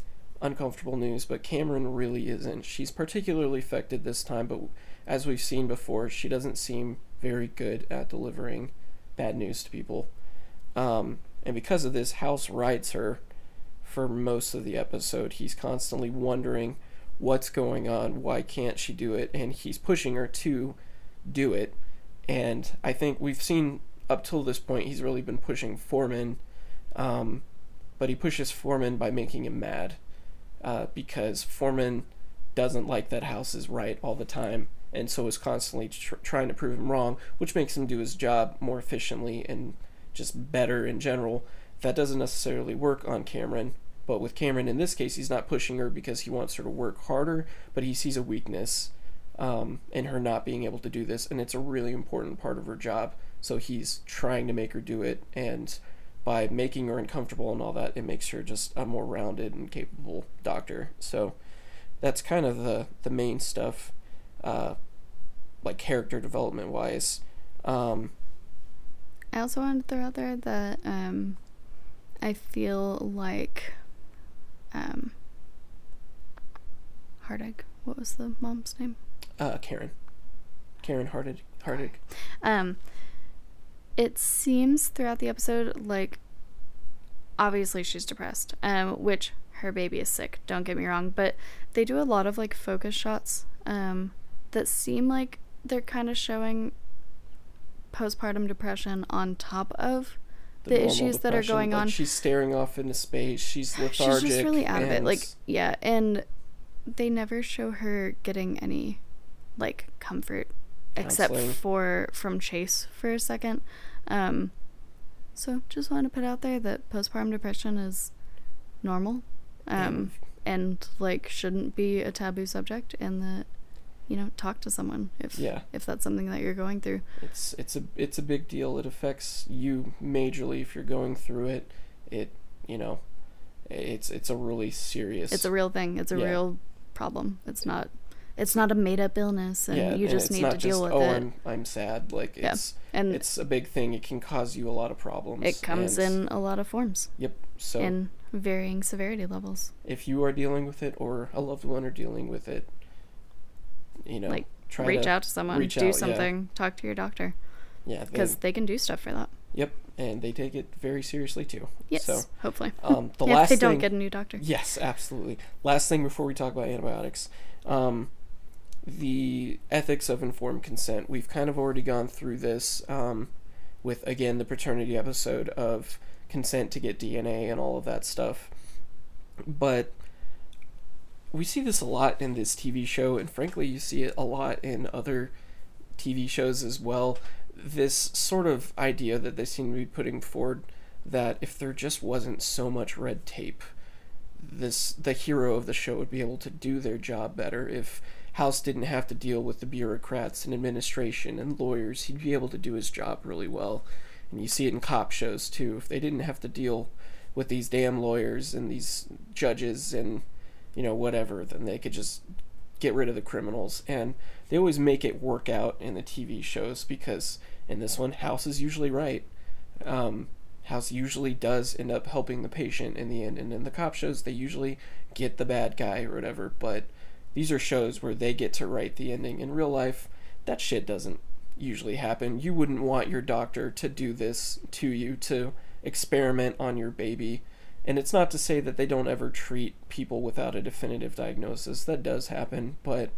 uncomfortable news, but Cameron really isn't. She's particularly affected this time, but as we've seen before, she doesn't seem very good at delivering bad news to people. Um, and because of this, House rides her for most of the episode. He's constantly wondering what's going on, why can't she do it, and he's pushing her to do it. And I think we've seen up till this point, he's really been pushing Foreman, um, but he pushes Foreman by making him mad uh, because Foreman doesn't like that House is right all the time, and so is constantly tr- trying to prove him wrong, which makes him do his job more efficiently and just better in general. That doesn't necessarily work on Cameron, but with Cameron in this case, he's not pushing her because he wants her to work harder, but he sees a weakness um, in her not being able to do this, and it's a really important part of her job. So he's trying to make her do it, and by making her uncomfortable and all that, it makes her just a more rounded and capable doctor. So that's kind of the the main stuff, uh, like character development wise. Um, I also wanted to throw out there that um, I feel like um, Hartig. What was the mom's name? uh, Karen, Karen Hartig, Hartig. Um, it seems throughout the episode like obviously she's depressed, um, which her baby is sick. Don't get me wrong, but they do a lot of like focus shots um, that seem like they're kind of showing postpartum depression on top of the, normal issues that are going like, on. She's staring off into space. She's lethargic. She's just really out of it. Like, yeah, and they never show her getting any like comfort except for from Chase for a second. Um so just want to put out there that postpartum depression is normal. Um and like shouldn't be a taboo subject and that you know, talk to someone if Yeah. if that's something that you're going through. it's it's a it's a big deal. It affects you majorly if you're going through it. It you know, it's it's a really serious. It's a real thing. It's a Yeah. real problem. It's not it's not a made up illness and yeah, you just it's need to deal just, with oh, it. Oh, I'm I'm sad. Like Yeah. it's and it's a big thing. It can cause you a lot of problems. it comes in a lot of forms Yep. So in varying severity levels. if you are dealing with it or a loved one are dealing with it, you know, Like, reach out to someone, do out, yeah. something, talk to your doctor Yeah, because they, can do stuff for that. yep, and they take it very seriously too. Yes, So, hopefully. um, the yeah, last if they don't thing, get a new doctor. Yes, absolutely. Last thing before we talk about antibiotics, um, the ethics of informed consent. We've kind of already gone through this um, with again the paternity episode of consent to get DNA and all of that stuff. but we see this a lot in this TV show, and frankly, you see it a lot in other TV shows as well. This sort of idea that they seem to be putting forward that if there just wasn't so much red tape, this the hero of the show would be able to do their job better. If House didn't have to deal with the bureaucrats and administration and lawyers, he'd be able to do his job really well. And you see it in cop shows too. If they didn't have to deal with these damn lawyers and these judges and you know whatever, then they could just get rid of the criminals. And they always make it work out in the TV shows because in this one, House is usually right. Um, House usually does end up helping the patient in the end, and in the cop shows, they usually get the bad guy or whatever. But these are shows where they get to write the ending. In real life, that shit doesn't usually happen. You wouldn't want your doctor to do this to you to experiment on your baby. And it's not to say that they don't ever treat people without a definitive diagnosis. That does happen, but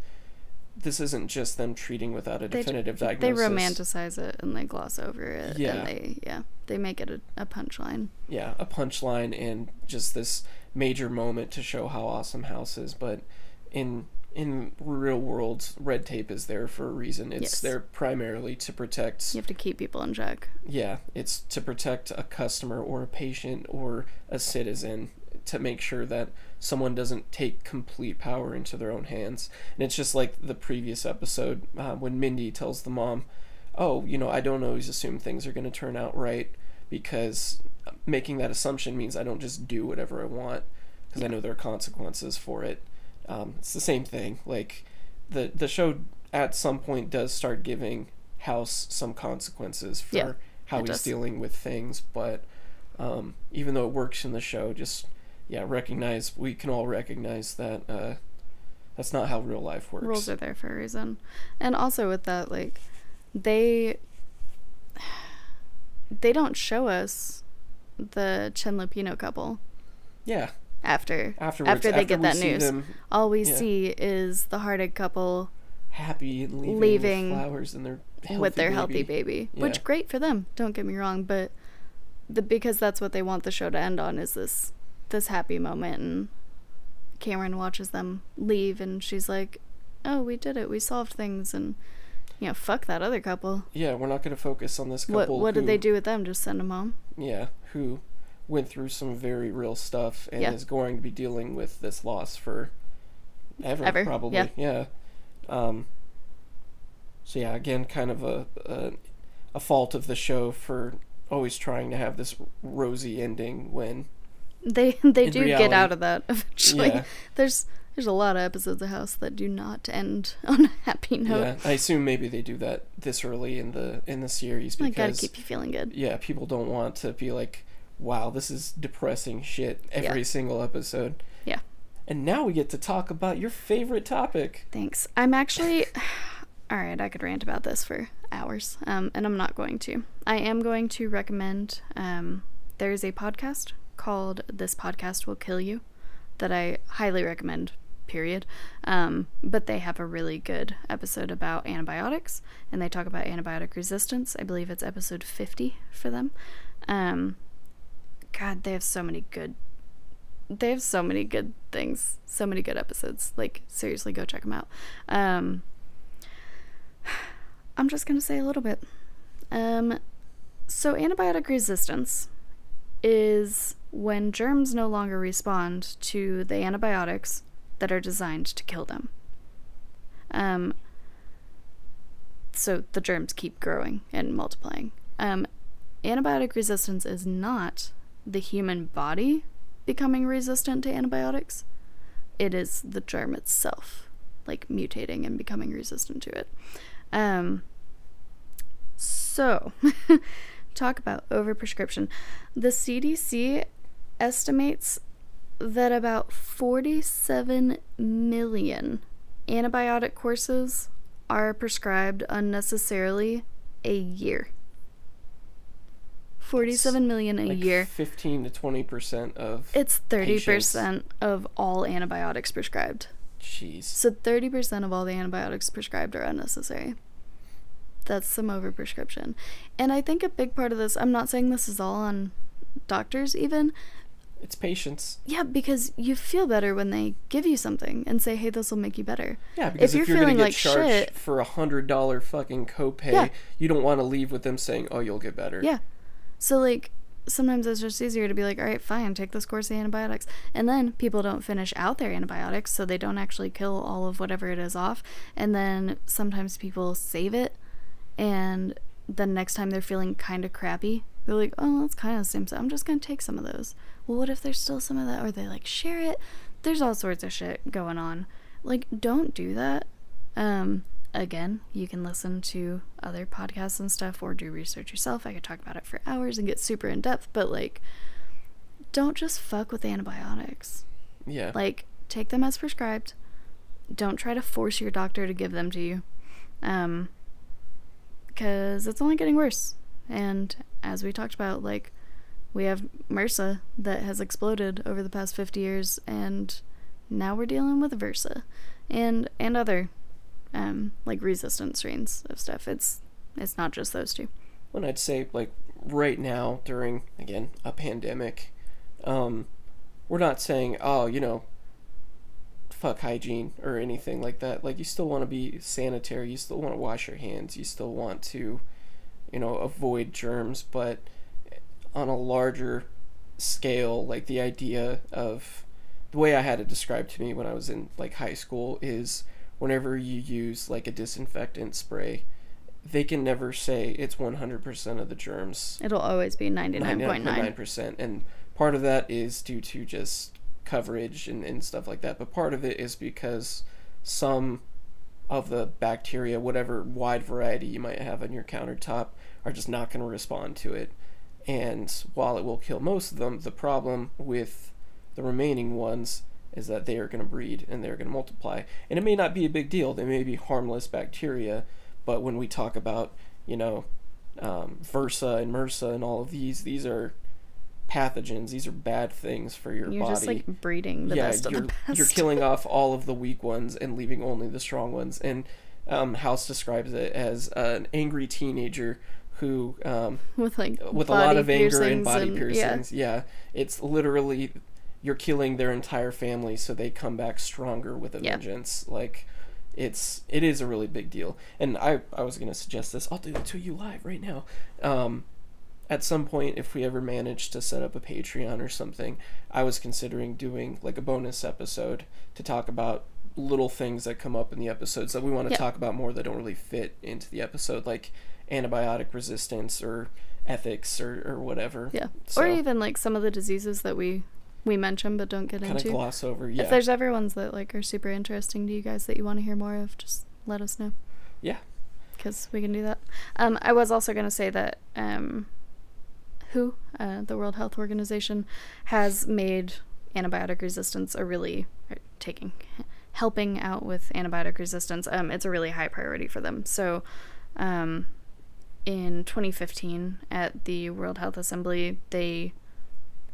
this isn't just them treating without a They- definitive They diagnosis. They romanticize it and they gloss over it. Yeah. And they yeah. They make it a, a punchline. yeah, a punchline and just this major moment to show how awesome House is. But in in real world, red tape is there for a reason. It's Yes. there primarily to protect. You have to keep people in check. Yeah, it's to protect a customer or a patient or a citizen to make sure that someone doesn't take complete power into their own hands. And it's just like the previous episode uh, when Mindy tells the mom, "Oh, you know, I don't always assume things are going to turn out right because making that assumption means I don't just do whatever I want because I know there are consequences for it." Um, it's the same thing. Like the the show at some point does start giving House some consequences for Yeah, how he's does. dealing with things, but um, even though it works in the show, just yeah, recognize we can all recognize that uh, that's not how real life works. Rules are there for a reason. And also with that, like they they don't show us the Chen Lupino couple yeah, after afterwards, after they get that news. them All we yeah. see is the Hartig couple happy and leaving, Leaving with flowers and their with their baby. healthy baby, which great for them. Don't get me wrong, but the because that's what they want the show to end on is this this happy moment, and Cameron watches them leave, and she's like, "Oh, we did it. We solved things." And you know, fuck that other couple. Yeah, we're not going to focus on this What couple. what did they do with them? Just send them home? Yeah, who went through some very real stuff and Yeah. is going to be dealing with this loss for ever, Ever, probably. yeah. Yeah. Um. So yeah, again, kind of a, a a fault of the show for always trying to have this rosy ending when They they do reality- get out of that eventually. Yeah. There's there's a lot of episodes of House that do not end on a happy note. yeah, I assume maybe they do that this early in the in the series I because gotta keep you feeling good. yeah, people don't want to be like, wow, this is depressing shit every Yeah. single episode. Yeah. And now we get to talk about your favorite topic. Thanks. I'm actually. All right, I could rant about this for hours, um, and I'm not going to. I am going to recommend. Um, there is a podcast called "This Podcast Will Kill You," that I highly recommend. Period. Um, but they have a really good episode about antibiotics, and they talk about antibiotic resistance. I believe it's episode 50 for them. Um, God, they have so many good they have so many good things, so many good episodes. Like seriously, go check them out. Um, I'm just gonna say a little bit. Um, so antibiotic resistance is when germs no longer respond to the antibiotics that are designed to kill them. Um, so the germs keep growing and multiplying. Um, antibiotic resistance is not the human body becoming resistant to antibiotics. It is the germ itself, like mutating and becoming resistant to it. Um, so, talk about overprescription. The CDC estimates that about 47 million antibiotic courses are prescribed unnecessarily a year. 47 million a Like year. Fifteen to twenty percent of It's 30% of all antibiotics prescribed. Jeez. So 30% of all the antibiotics prescribed are unnecessary. That's some overprescription. And I think a big part of this, I'm not saying this is all on doctors even. It's patients. Yeah, because you feel better when they give you something and say, "Hey, this will make you better." Yeah, because If if, you're you're, feeling gonna get like charged shit- for a hundred dollar fucking copay, Yeah. you don't want to leave with them saying, "Oh, you'll get better." Yeah. So like sometimes it's just easier to be like, all right, fine, take this course of antibiotics. And then people don't finish out their antibiotics, so they don't actually kill all of whatever it is off. And then sometimes people save it and the next time they're feeling kind of crappy, they're like, oh, that's kind of the same. So I'm just going to take some of those. Well, what if there's still some of that? Or they like share it? There's all sorts of shit going on. Like, don't do that. Um, again, you can listen to other podcasts and stuff or do research yourself. I could talk about it for hours and get super in depth, but like, don't just fuck with antibiotics. Yeah. Like, take them as prescribed. Don't try to force your doctor to give them to you. Um, because it's only getting worse. And as we talked about, like, we have MRSA that has exploded over the past 50 years, and now we're dealing with VRSA and and other um, like resistant strains of stuff. It's it's not just those two. when I'd say like right now during again a pandemic, um, we're not saying oh you know fuck hygiene or anything like that. Like you still want to be sanitary, you still want to wash your hands, you still want to you know avoid germs, but on a larger scale, like the idea of the way I had it described to me when I was in like high school is whenever you use like a disinfectant spray, they can never say it's 100% of the germs. It'll always be 99.9. 99.9%. And part of that is due to just coverage and, and stuff like that. But part of it is because some of the bacteria, whatever wide variety you might have on your countertop, are just not going to respond to it. And while it will kill most of them, the problem with the remaining ones is that they are going to breed and they're going to multiply. And it may not be a big deal, they may be harmless bacteria, but when we talk about, you know, um, VRSA and MRSA and all of these, these are pathogens, these are bad things for your You're body just like breeding the yeah, best of you're the best. you're killing off all of the weak ones and leaving only the strong ones. And um, House describes it as an angry teenager who, um, with like with a lot of anger and body yeah. piercings, yeah. it's literally you're killing their entire family, so they come back stronger with a Yeah. vengeance. Like it's it is a really big deal. And I I was gonna suggest this. I'll do it to you live right now. Um, at some point, if we ever manage to set up a Patreon or something, I was considering doing like a bonus episode to talk about little things that come up in the episodes that we want to Yeah. talk about more that don't really fit into the episode, like antibiotic resistance or ethics or, or whatever. Yeah. So, Or even like some of the diseases that we we mention but don't get kind of into. gloss over. Yeah. If there's ever ones that like are super interesting to you guys that you want to hear more of, just let us know yeah. because we can do that. Um, I was also going to say that um, WHO, uh, the World Health Organization, has made antibiotic resistance a really taking helping out with antibiotic resistance. Um, it's a really high priority for them. So, um, in 2015 at the World Health Assembly, they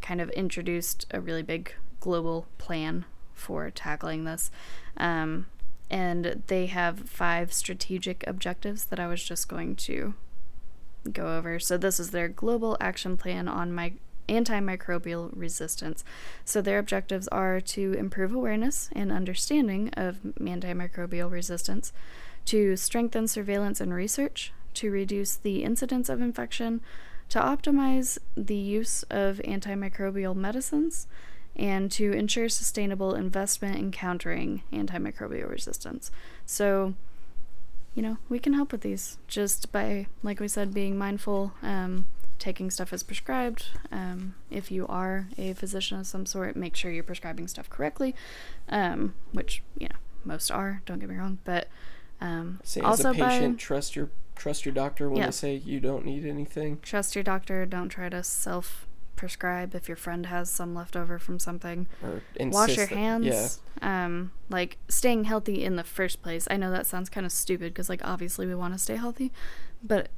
kind of introduced a really big global plan for tackling this. Um, and they have five strategic objectives that I was just going to go over. So, this is their global action plan on my antimicrobial resistance. So, their objectives are to improve awareness and understanding of antimicrobial resistance, to strengthen surveillance and research, to reduce the incidence of infection, to optimize the use of antimicrobial medicines, and to ensure sustainable investment in countering antimicrobial resistance. So, you know, we can help with these just by, like we said, being mindful, um, taking stuff as prescribed. Um, if you are a physician of some sort, make sure you're prescribing stuff correctly, um, which, you know, most are, don't get me wrong, but um, also a patient, by trust your trust your doctor when Yeah. they say you don't need anything. trust your doctor, don't try to self prescribe if your friend has some left over from something. Or wash your that- hands yeah. um like staying healthy in the first place i know that sounds kind of stupid because like obviously we want to stay healthy but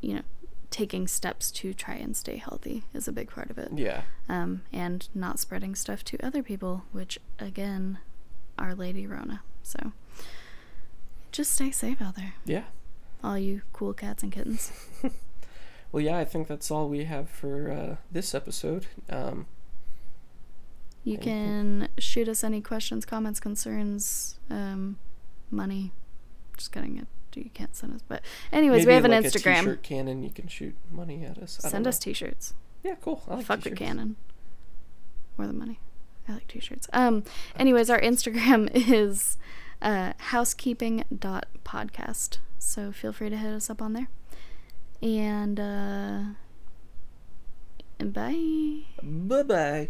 you know taking steps to try and stay healthy is a big part of it Yeah. um and not spreading stuff to other people which again our lady rona so just stay safe out there Yeah. All you cool cats and kittens Well, yeah, I think that's all we have for uh, this episode. Um, You Anything. can shoot us any questions, comments, concerns, um, money. Just kidding. It you can't send us, but anyways, we have an like A Instagram. t-shirt cannon. You can shoot money at us. I Send us T-shirts. Yeah, cool. I like Fuck the t-shirts. cannon. Or the money. I like T-shirts. Um. Anyways, our Instagram is uh, housekeeping.podcast. So feel free to hit us up on there. And uh, bye. Bye bye.